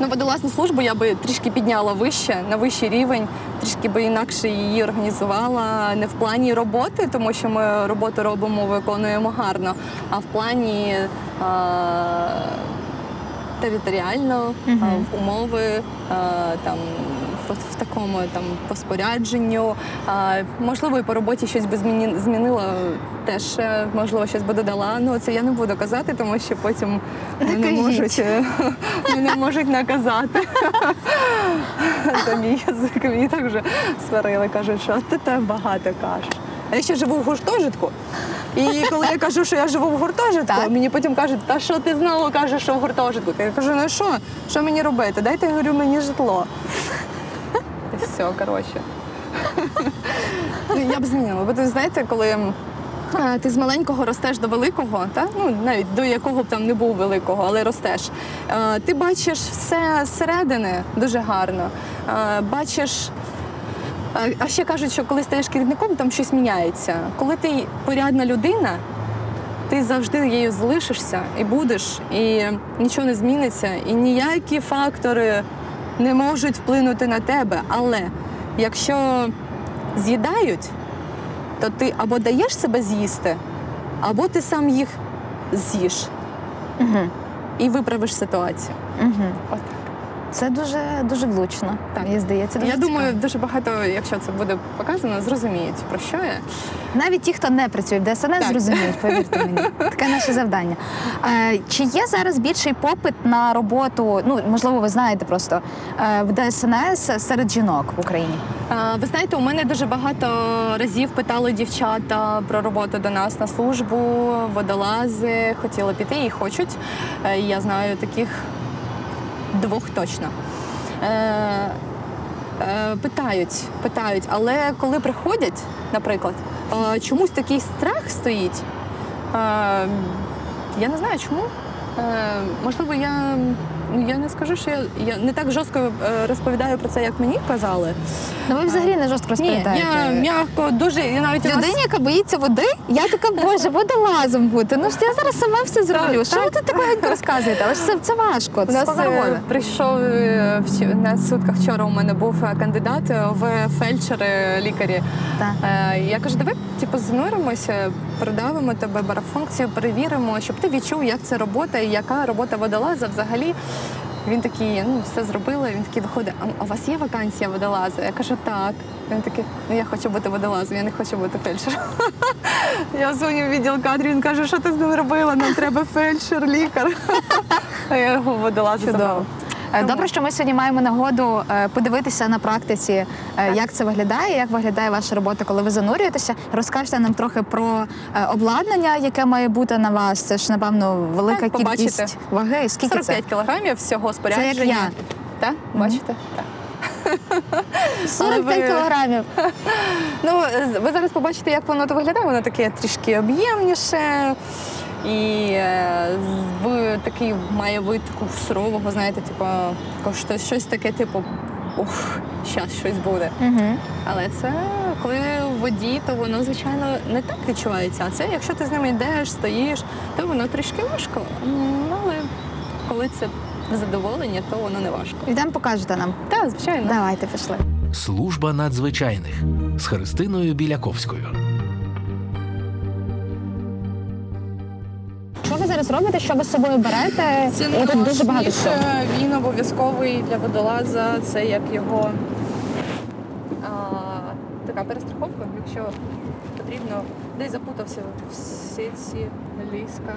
ну водолазну службу я би трішки підняла вище, на вищий рівень, трішки би інакше її організувала не в плані роботи, тому що ми роботу робимо, виконуємо гарно, а в плані е- територіально, Мгм. умови е там. В, в такому там по спорядженню, а, можливо, і по роботі щось би зміні, змінила, теж е, можливо щось би додала. Ну це я не буду казати, тому що потім Не мене можуть, мене можуть наказати. За мій язик мені так вже сварили, кажуть, що ти так багато кажеш. А я ще живу в гуртожитку. І коли я кажу, що я живу в гуртожитку, Так. мені потім кажуть, та що ти знову кажеш, що в гуртожитку? Я кажу, ну що, що мені робити? Дайте я говорю, мені житло. Все, коротше. Ну, Я б змінила. Бо ти знаєте, коли е, ти з маленького ростеш до великого, та? ну, навіть до якого б там не був великого, але ростеш, е, ти бачиш все зсередини дуже гарно. Е, Бачиш. А ще кажуть, що коли стаєш керівником, там щось міняється. Коли ти порядна людина, ти завжди її залишишся і будеш, і нічого не зміниться, і ніякі фактори не можуть вплинути на тебе. Але якщо з'їдають, то ти або даєш себе з'їсти, або ти сам їх з'їш угу. і виправиш ситуацію. Угу. Це дуже дуже влучно. Так. Мені здається, дуже Я думаю, дуже багато, якщо це буде показано, зрозуміють про що я. навіть ті, хто не працює в ДСНС, Так. зрозуміють, повірте мені. Таке наше завдання. Е, чи є зараз більший попит на роботу? Ну можливо, ви знаєте просто е, в ДСНС серед жінок в Україні? А, Ви знаєте, у мене дуже багато разів питали дівчата про роботу до нас на службу, водолази, хотіли піти і хочуть. Е, Я знаю таких двох точно. Е, е, Питають, питають, але коли приходять, наприклад, е, чомусь такий страх стоїть. Е, Я не знаю чому. Е, Можливо, я, я не скажу, що я, я не так жорстко е, розповідаю про це, як мені казали. Ну ви взагалі не жорстко Ні, я м'яко, дуже і навіть у Людині, яка боїться води, я така, боже, водолазом бути. Ну ж я зараз сама все зроблю. Що ви тут такого розказуєте? Але ж це, це важко. У Це нас е, прийшов е, вч- на сутках вчора. У мене був кандидат в фельдшери лікарі. Так. Е, Я кажу, давай типу, зануримося, продавимо тебе барофункцію, перевіримо, щоб ти відчув, як це робота і яка робота водолаза взагалі. Він такий, ну все зробили. Він такий виходить, а, у вас є вакансія водолаза? Я кажу, так. Він такий, ну я хочу бути водолазом, я не хочу бути фельдшером. Я дзвоню в відділ кадрів, він каже, що ти з ним робила? Нам треба фельдшер, лікар. А я його водолазу забрала. Е, Добре, що ми сьогодні маємо нагоду е, подивитися на практиці, е, як це виглядає, як виглядає ваша робота, коли ви занурюєтеся. Розкажете нам трохи про обладнання, яке має бути на вас. Це ж напевно велика Так, побачите. кількість ваги. Скільки 45 кілограмів всього це? Це спорядження. як я. Так, бачите? Так. 45 ви- кілограмів. Ну, ви зараз побачите, як воно то виглядає. Воно таке трішки об'ємніше. І е, в такий має вид таку сурового, знаєте, типу, тако щось, щось таке, типу, ух, щас щось буде. Угу. Але це коли в воді, то воно, звичайно, не так відчувається. А це, якщо ти з ними йдеш, стоїш, то воно трішки важко. Але коли це задоволення, то воно не важко. Йдемо покажете нам. Так, звичайно. Давайте пішли. Служба надзвичайних з Христиною Біляковською. Зараз робите? Що ви з собою берете? І тут дуже багато всього. Він обов'язковий для водолаза. Це як його а, така перестраховка, якщо потрібно десь запутався в сітці, ліска,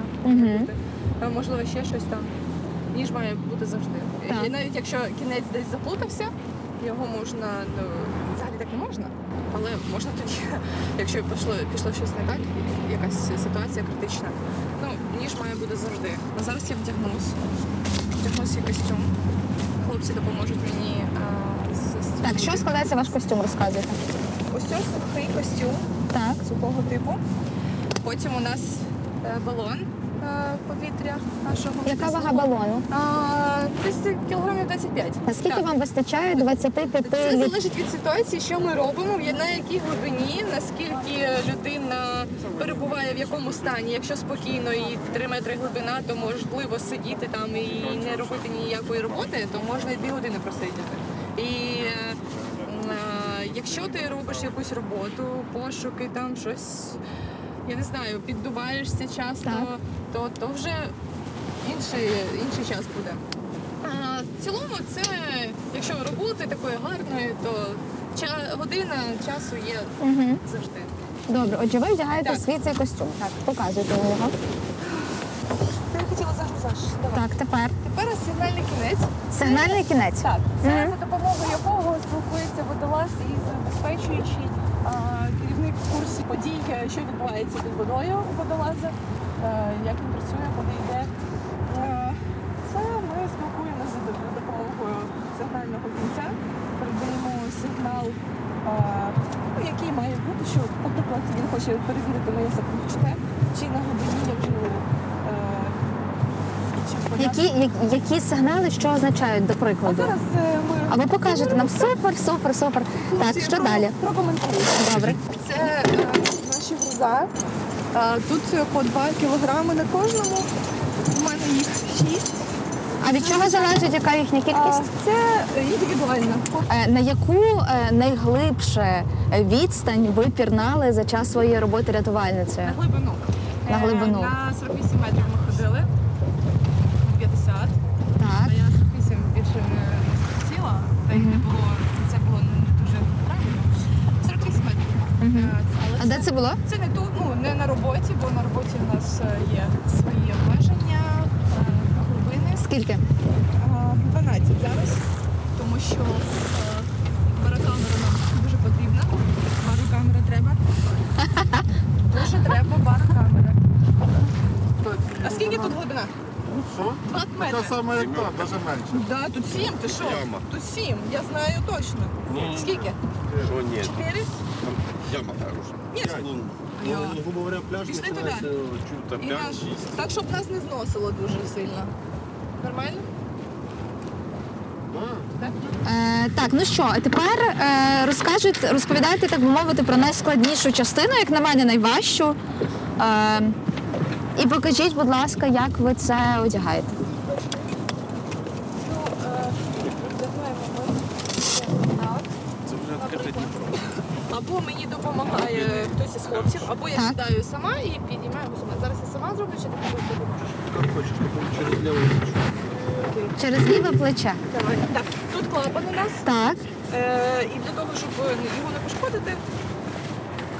а, можливо, ще щось там. Ніж має бути завжди. Так. І навіть якщо кінець десь заплутався, його можна, ну, взагалі так не можна. Але можна тоді, якщо пішло, пішло щось не так, якась ситуація критична. Ніж має бути завжди. А зараз я вдягнусь. Вдягну свій костюм. Хлопці допоможуть мені. А, з, з Так, що складається ваш костюм? Розказуйте. Ось сухий костюм Так. сухого типу. Потім у нас е, балон е, повітря нашого. Яка вага балону? А, десь кілограмів 25. Наскільки вам вистачає 25 Це залежить від ситуації, що ми робимо, на якій глибині, наскільки людина перебуває в якому стані. Якщо спокійно і 3 метри глибина, то можливо сидіти там і не робити ніякої роботи, то можна і 2 години просидіти. І е, м, якщо ти робиш якусь роботу, пошуки, там щось, я не знаю, піддуваєшся часто, Так. то, то вже інший, інший час буде. А, в цілому, це якщо роботи такої гарної, то ча- година часу є Угу. завжди. Добре, отже, ви вдягаєте Так. свій цей костюм. Так, показуйте його. Я хотіла Саш. Давай. Так, тепер Тепер сигнальний кінець. сигнальний кінець. Так, це Мгм. за допомогою якого спілкується водолаз і забезпечуючий керівник в курсі подій, е, що відбувається під водою у водолаза, е, як він працює, куди йде. Е, Це ми спілкуємося за допомогою сигнального кінця, передаємо сигнал, який що, наприклад, він хоче перевірити моє самопочуття, чи на глибині я вже е. Які, які сигнали, що означають, до А зараз е, ми А ви покажете нам супер, супер, супер. Так, що про- далі? Прокоментую. Добре. Це е, наші груза. Е, тут по 2 кілограми на кожному. У мене їх 6. А від чого залежить, яка їхня кількість? Це індивідуально. Е, На яку е, найглибше відстань ви пірнали за час своєї роботи На рятувальницею? глибину. На Е, глибину. На 48 метрів ми ходили. На 50. Так. А я на 48 більше не хотіла. Та й не було. Це було не дуже правильно. 48 метрів. Е, але А де це було? Це не тут, ну не на роботі, бо на роботі в нас е, є свої обмеження, е. Скільки? 12 зараз, тому що е, барокамера нам дуже потрібна. Барокамера треба. Дуже треба барокамера. А скільки тут глибина? Що? 2 Та метри. саме як та, навіть менше. Да, тут 7, ти що? Яма. Тут 7, я знаю точно. Скільки? Что нет? 4? Там яма хорошая. Нет. Ну, ну, грубо говоря, пляж Пішли туди. чуть-то І 5 наш... Так, щоб нас не зносило дуже сильно. Нормально? Е, так, ну що, а тепер е, розкажете, розповідайте, так би мовити, про найскладнішу частину, як на мене, найважчу. Е, і покажіть, будь ласка, як ви це одягаєте. Ну, е, вдягаємо ми так. Это уже открыто Днепро. Або мені допомагає хтось із хлопців, або я Так. сідаю сама і підіймаю його сама. Зараз я сама зроблю, чи ти мені допоможеш? Как хочешь, через левую ручку. Через ліве плече. Давай. Так, тут клапан у нас. Так. Е, і для того, щоб його не пошкодити,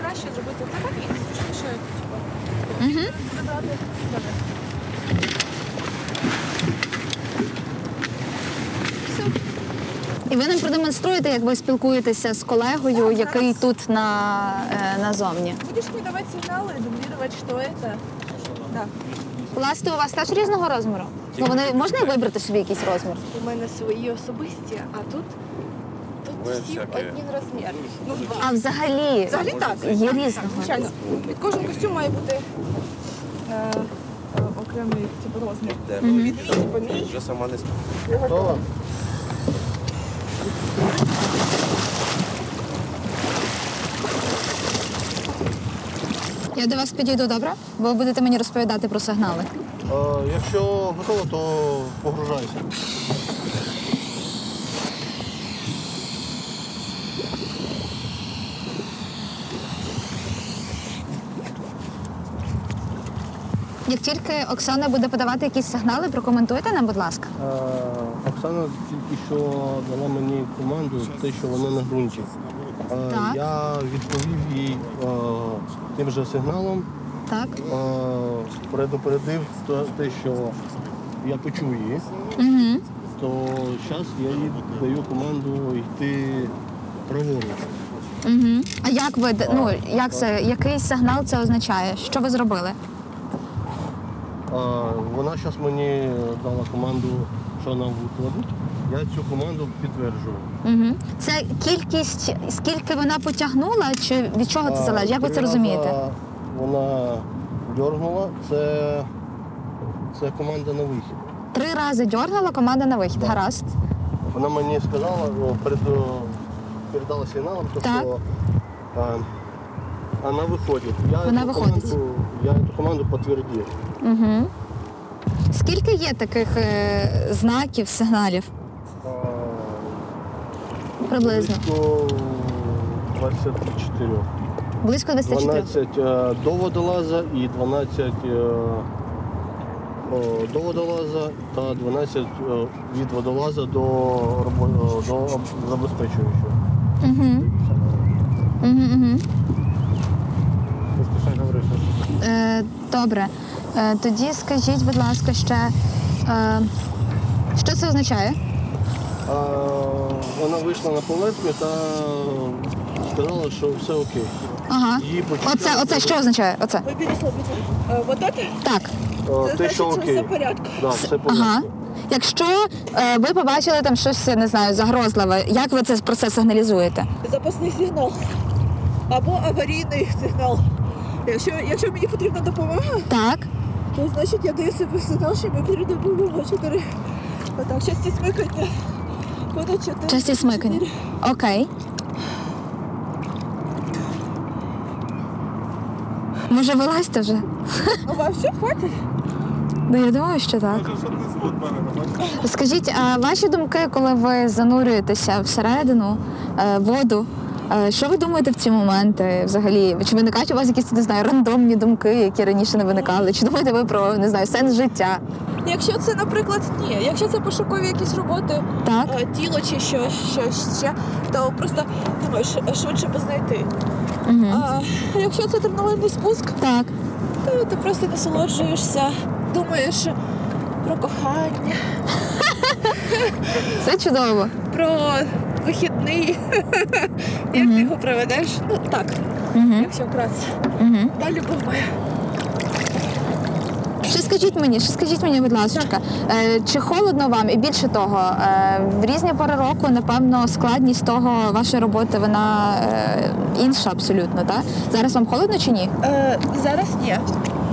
краще зробити це так і зручніше, Угу. забрати. Добре. І ви нам продемонструєте, як ви спілкуєтеся з колегою, Так, який зараз. тут на, е, назовні. Будешь мне давать сигналы, дублировать, что это? Да. Пласти у вас теж різного розміру? Ну, вони можна вибрати собі якийсь розмір? У мене свої особисті, а тут, тут всі один розмір. Ну, два. А взагалі, Взагалі так. є Так, різного. Звичайно. Під кожен костюм має бути е, е, окремий типу, розмір. Від мій, типу мій. Вже сама не Готова? Я до вас підійду, добре? Бо ви будете мені розповідати про сигнали. Е, якщо готова, то погружайся. Як тільки Оксана буде подавати якісь сигнали, прокоментуйте нам, будь ласка. Е, Оксана тільки що дала мені команду те, що вона на ґрунті. Е, Так. Я відповів їй е, тим же сигналом, Так. е, предупредив то- те, що я почув її, Угу. то зараз я їй даю команду йти праворуч. Угу. А як ви ну як це, який сигнал це означає? Що ви зробили? А, Вона зараз мені дала команду, що нам викладуть. Я цю команду підтверджую. Угу. Це кількість, скільки вона потягнула, чи від чого це залежить? Як ви це розумієте? Вона дергнула, це, це команда на вихід. Три рази дьоргала команда на вихід. Гаразд. Вона мені сказала, перед, передала сигналом, то, Так. що а, вона виходить. Я Вона цю виходить. Команду, я цю команду підтвердив. Угу. Скільки є таких е, знаків, сигналів? Приблизно. Близько 24. Близько 24. 12 е, до водолаза і 12 е, о, до водолаза та 12 е, від водолаза до, робо- е, до забезпечуючого. Угу. Угу, угу. Поспішай Е, добре. Е, тоді скажіть, будь ласка, ще, е, що це означає? А, вона вийшла на поверхню та сказала, що все окей. Ага. Її почуття- Оце, оце що означає? Оце. Вот это? Так. Е, Це Те, значить, що що окей. все в порядку. Да, все Ага. Якщо е, ви побачили там щось, не знаю, загрозливе, як ви це про це сигналізуєте? Запасний сигнал. Або аварійний сигнал. Якщо, якщо мені потрібна допомога, Так. то значить я даю собі сигнал, що мені потрібна допомога. Чотири. Отак, часті смикання. Часті смикання. Окей. Може, вилазьте вже? Ну, вам все, хватить? Ну, я думаю, що так. Скажіть, а ваші думки, коли ви занурюєтеся всередину е, воду? е, Що ви думаєте в ці моменти взагалі? Чи виникають у вас якісь не знаю, рандомні думки, які раніше не виникали? Чи думаєте ви про не знаю сенс життя? Якщо це, наприклад, ні, якщо це пошукові якісь роботи, Так? е, тіло чи що, що ще, то просто думаєш швидше би знайти. Угу. А якщо це тренувальний спуск, Так. то ти просто насолоджуєшся, думаєш про кохання, Це чудово. про вихідний, як ти його проведеш. Ну так, якщо вкратце. Та любов моя. Ще скажіть мені, ще скажіть мені, будь ласка, е, чи холодно вам? І більше того, е, в різні пори року, напевно, складність того вашої роботи вона е, інша абсолютно, так? Зараз вам холодно чи ні? Е, зараз ні.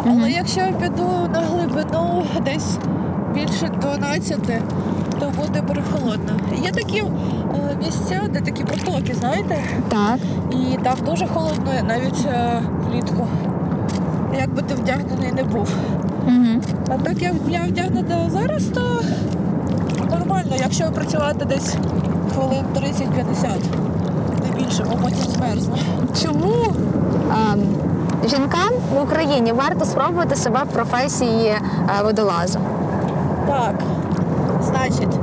Але якщо я піду на глибину десь більше 12, то буде перехолодно. Є такі місця, де такі протоки, знаєте, Так. і там дуже холодно навіть влітку. Як би ти вдягнений не був. Угу. А так як я вдягнена зараз, то нормально, якщо працювати десь хвилин 30-50, не більше, бо потім змерзне. Чому а, жінкам в Україні варто спробувати себе в професії е, водолазу? Так. Значить,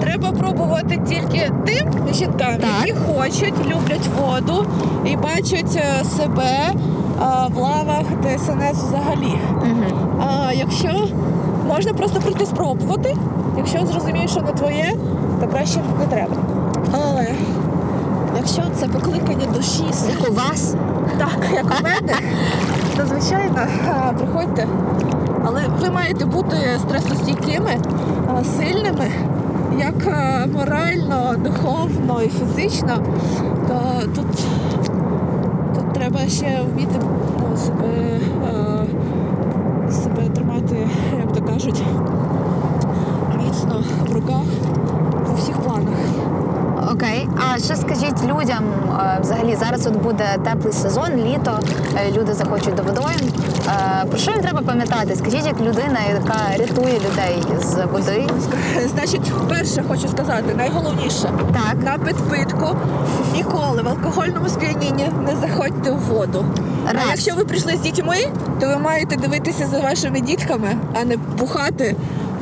треба пробувати тільки тим жінкам, Так. які хочуть, люблять воду і бачать е, себе а, в лавах ДСНС взагалі. А якщо можна просто прийти спробувати, якщо зрозумієш, що не твоє, то краще не треба. Але якщо це покликання душі, Як у вас? так, як у мене, то звичайно, а, приходьте. Але ви маєте бути стресостійкими, а, сильними, як морально, духовно і фізично, то тут треба ще вміти ну, себе, себе тримати, як то кажуть, міцно в руках. Окей. А що скажіть людям? е, Взагалі зараз от буде теплий сезон, літо, е, люди захочуть до водойм. Е, Про що їм треба пам'ятати? Скажіть, як людина, яка рятує людей з води. Значить, перше хочу сказати, найголовніше. Так. На підпитку ніколи в алкогольному сп'янінні не заходьте в воду. Раз. А якщо ви прийшли з дітьми, то ви маєте дивитися за вашими дітками, а не бухати,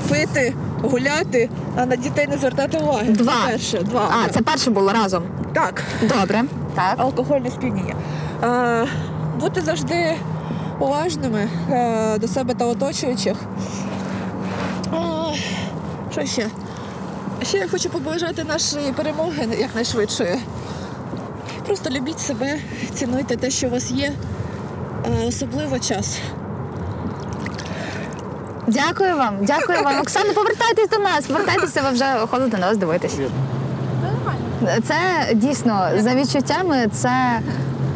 пити, гуляти, а на дітей не звертати уваги. Два. Це перше. Два. А, це перше було разом. Так, Добре. Так. алкогольне сп'яніння. А, бути завжди уважними е, до себе та оточуючих. А, що ще? Ще я хочу побажати нашої перемоги якнайшвидшої. Просто любіть себе, цінуйте те, що у вас є, особливо час. Дякую вам, дякую вам. Оксана, повертайтесь до нас. Повертайтеся, ви вже ходите на нас дивитись. Це дійсно за відчуттями це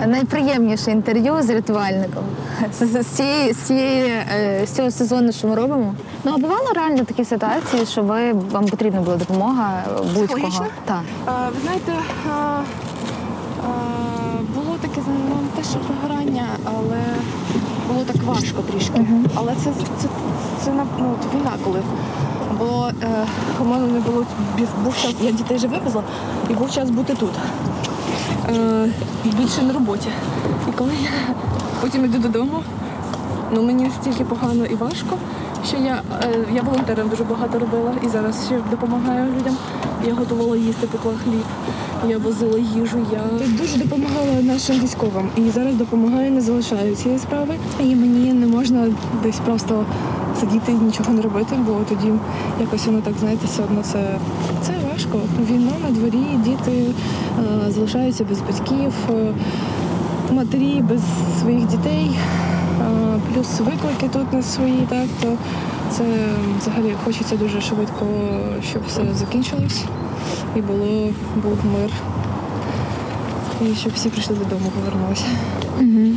найприємніше інтерв'ю з рятувальником з, з, з, цієї, з, цієї, е, з цього сезону, що ми робимо. Ну а бувало реально такі ситуації, що ви вам потрібна була допомога будь-кого. Так. А, ви знаєте, а, а, було таке ну, не те, що вигорання, але було так важко трішки. Але це, це, це, ну, війна коли. Бо е, у мене не було був час, я дітей вже вивезла, і був час бути тут. Е, більше на роботі. І коли я потім йду додому, ну мені настільки погано і важко, що я, е, я волонтером дуже багато робила і зараз ще допомагаю людям. Я готувала їсти, пекла хліб, я возила їжу. Я дуже допомагала нашим військовим. І зараз допомагаю, не залишаю цієї справи. І мені не можна десь просто сидіти і нічого не робити, бо тоді якось воно так, знаєте, все одно це, це важко. Війна на дворі, діти е, залишаються без батьків. е, матері без своїх дітей, а, плюс виклики тут не свої, так то це взагалі хочеться дуже швидко, щоб все закінчилось і було був мир. І щоб всі прийшли додому, повернулися. Тому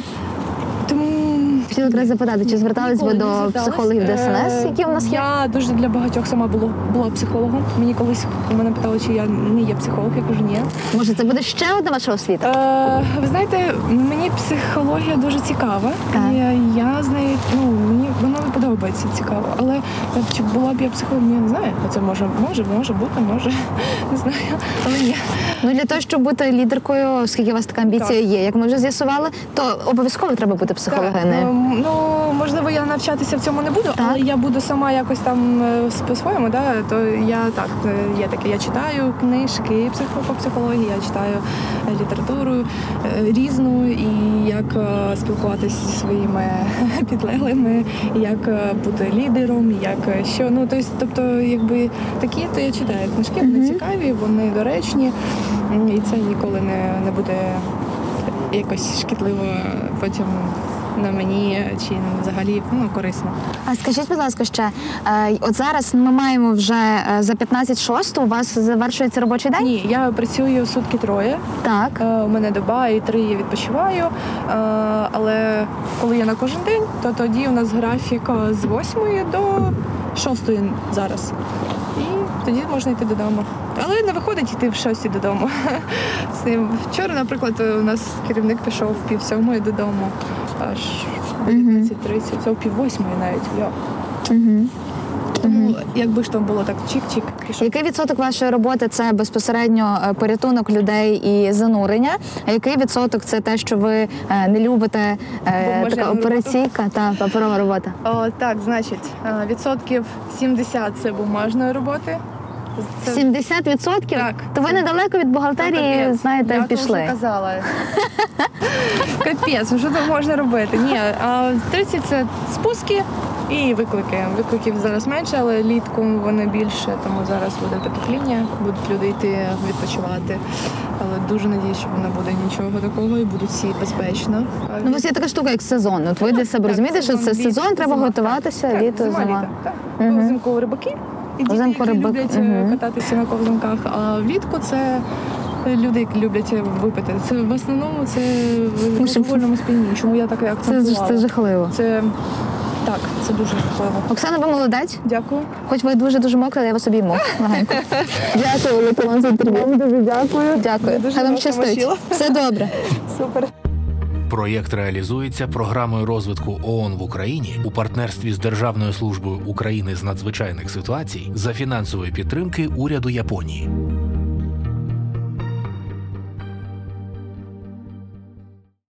Хотіла якраз запитати, чи звертались ви Ніколи не до зверталась. психологів ДСНС, Е, які у нас є? Я дуже для багатьох сама була, була психологом. Мені колись мене питали, чи я не є психолог, я кажу, ні. Може, це буде ще одна ваша освіта? Е, ви знаєте, мені психологія дуже цікава. Так. І я з нею, ну мені воно не подобається цікаво. Але е, чи була б я психологом, я не знаю. Це може, може, може бути, може, не знаю. Але ні. Ну для того, щоб бути лідеркою, оскільки у вас така амбіція є, як ми вже з'ясували, то обов'язково треба бути психологиною. Так, ем, ну можливо, я навчатися в цьому не буду, Так. але я буду сама якось там е, по-своєму, да, то я так е, є таке. Я читаю книжки по психології, я читаю е, літературу е, різну і як е, спілкуватися зі своїми підлеглими, як е, бути лідером, як е, що. Ну тобто, якби такі, то я читаю книжки, вони цікаві, вони доречні, і це ніколи не, не буде якось шкідливо потім на мені чи взагалі ну, корисно. А скажіть, будь ласка, ще е, от зараз ми маємо вже е, за 15.06, у вас завершується робочий день? Ні, я працюю сутки троє. Так. Е, У мене доба і три я відпочиваю. Але коли я на кожен день, то тоді у нас графік з 8 до 6 зараз. І тоді можна йти додому. Але не виходить йти в 6 додому. Вчора, наприклад, у нас керівник пішов в пів сьомої додому, аж 19.30, о пів восьмої навіть. Йо. Угу. Тому якби ж там було так чик-чик, пішов. Який відсоток вашої роботи це безпосередньо е, порятунок людей і занурення? А який відсоток це те, що ви е, не любите е, Бумажну така роботу? операційка та паперова робота? О, так, значить, е, відсотків 70 це бумажної роботи. Це 70 відсотків? Так. То ви недалеко від бухгалтерії, Капець. знаєте, Я пішли. вже казала. Капець, що там можна робити? Ні, а 30 це спуски і виклики. Викликів зараз менше, але літку вони більше, тому зараз буде потепління, будуть люди йти відпочивати. Але дуже надіюсь, що не буде нічого такого і будуть всі безпечно. Ну, у вас є така штука, як сезон. От ви для себе розумієте, що це сезон, треба готуватися, літо, зима, так. Взимку рибаки. І діти, які рибак- люблять е, мгм. кататися на ковзанках, а влітку це люди, які люблять випити. Це в основному це в ж- алкогольному сп'янінні. Чому я так і Це, ж- це жахливо. Це так, це дуже жахливо. Оксана, ви молодець. Дякую. Хоч ви дуже дуже мокра, я вас обійму легенько. Дякую, вам за інтерв'ю. Дуже дякую. Дякую. Дуже Хай вам щастить. Все добре. Супер. Проєкт реалізується програмою розвитку ООН в Україні у партнерстві з Державною службою України з надзвичайних ситуацій за фінансової підтримки уряду Японії.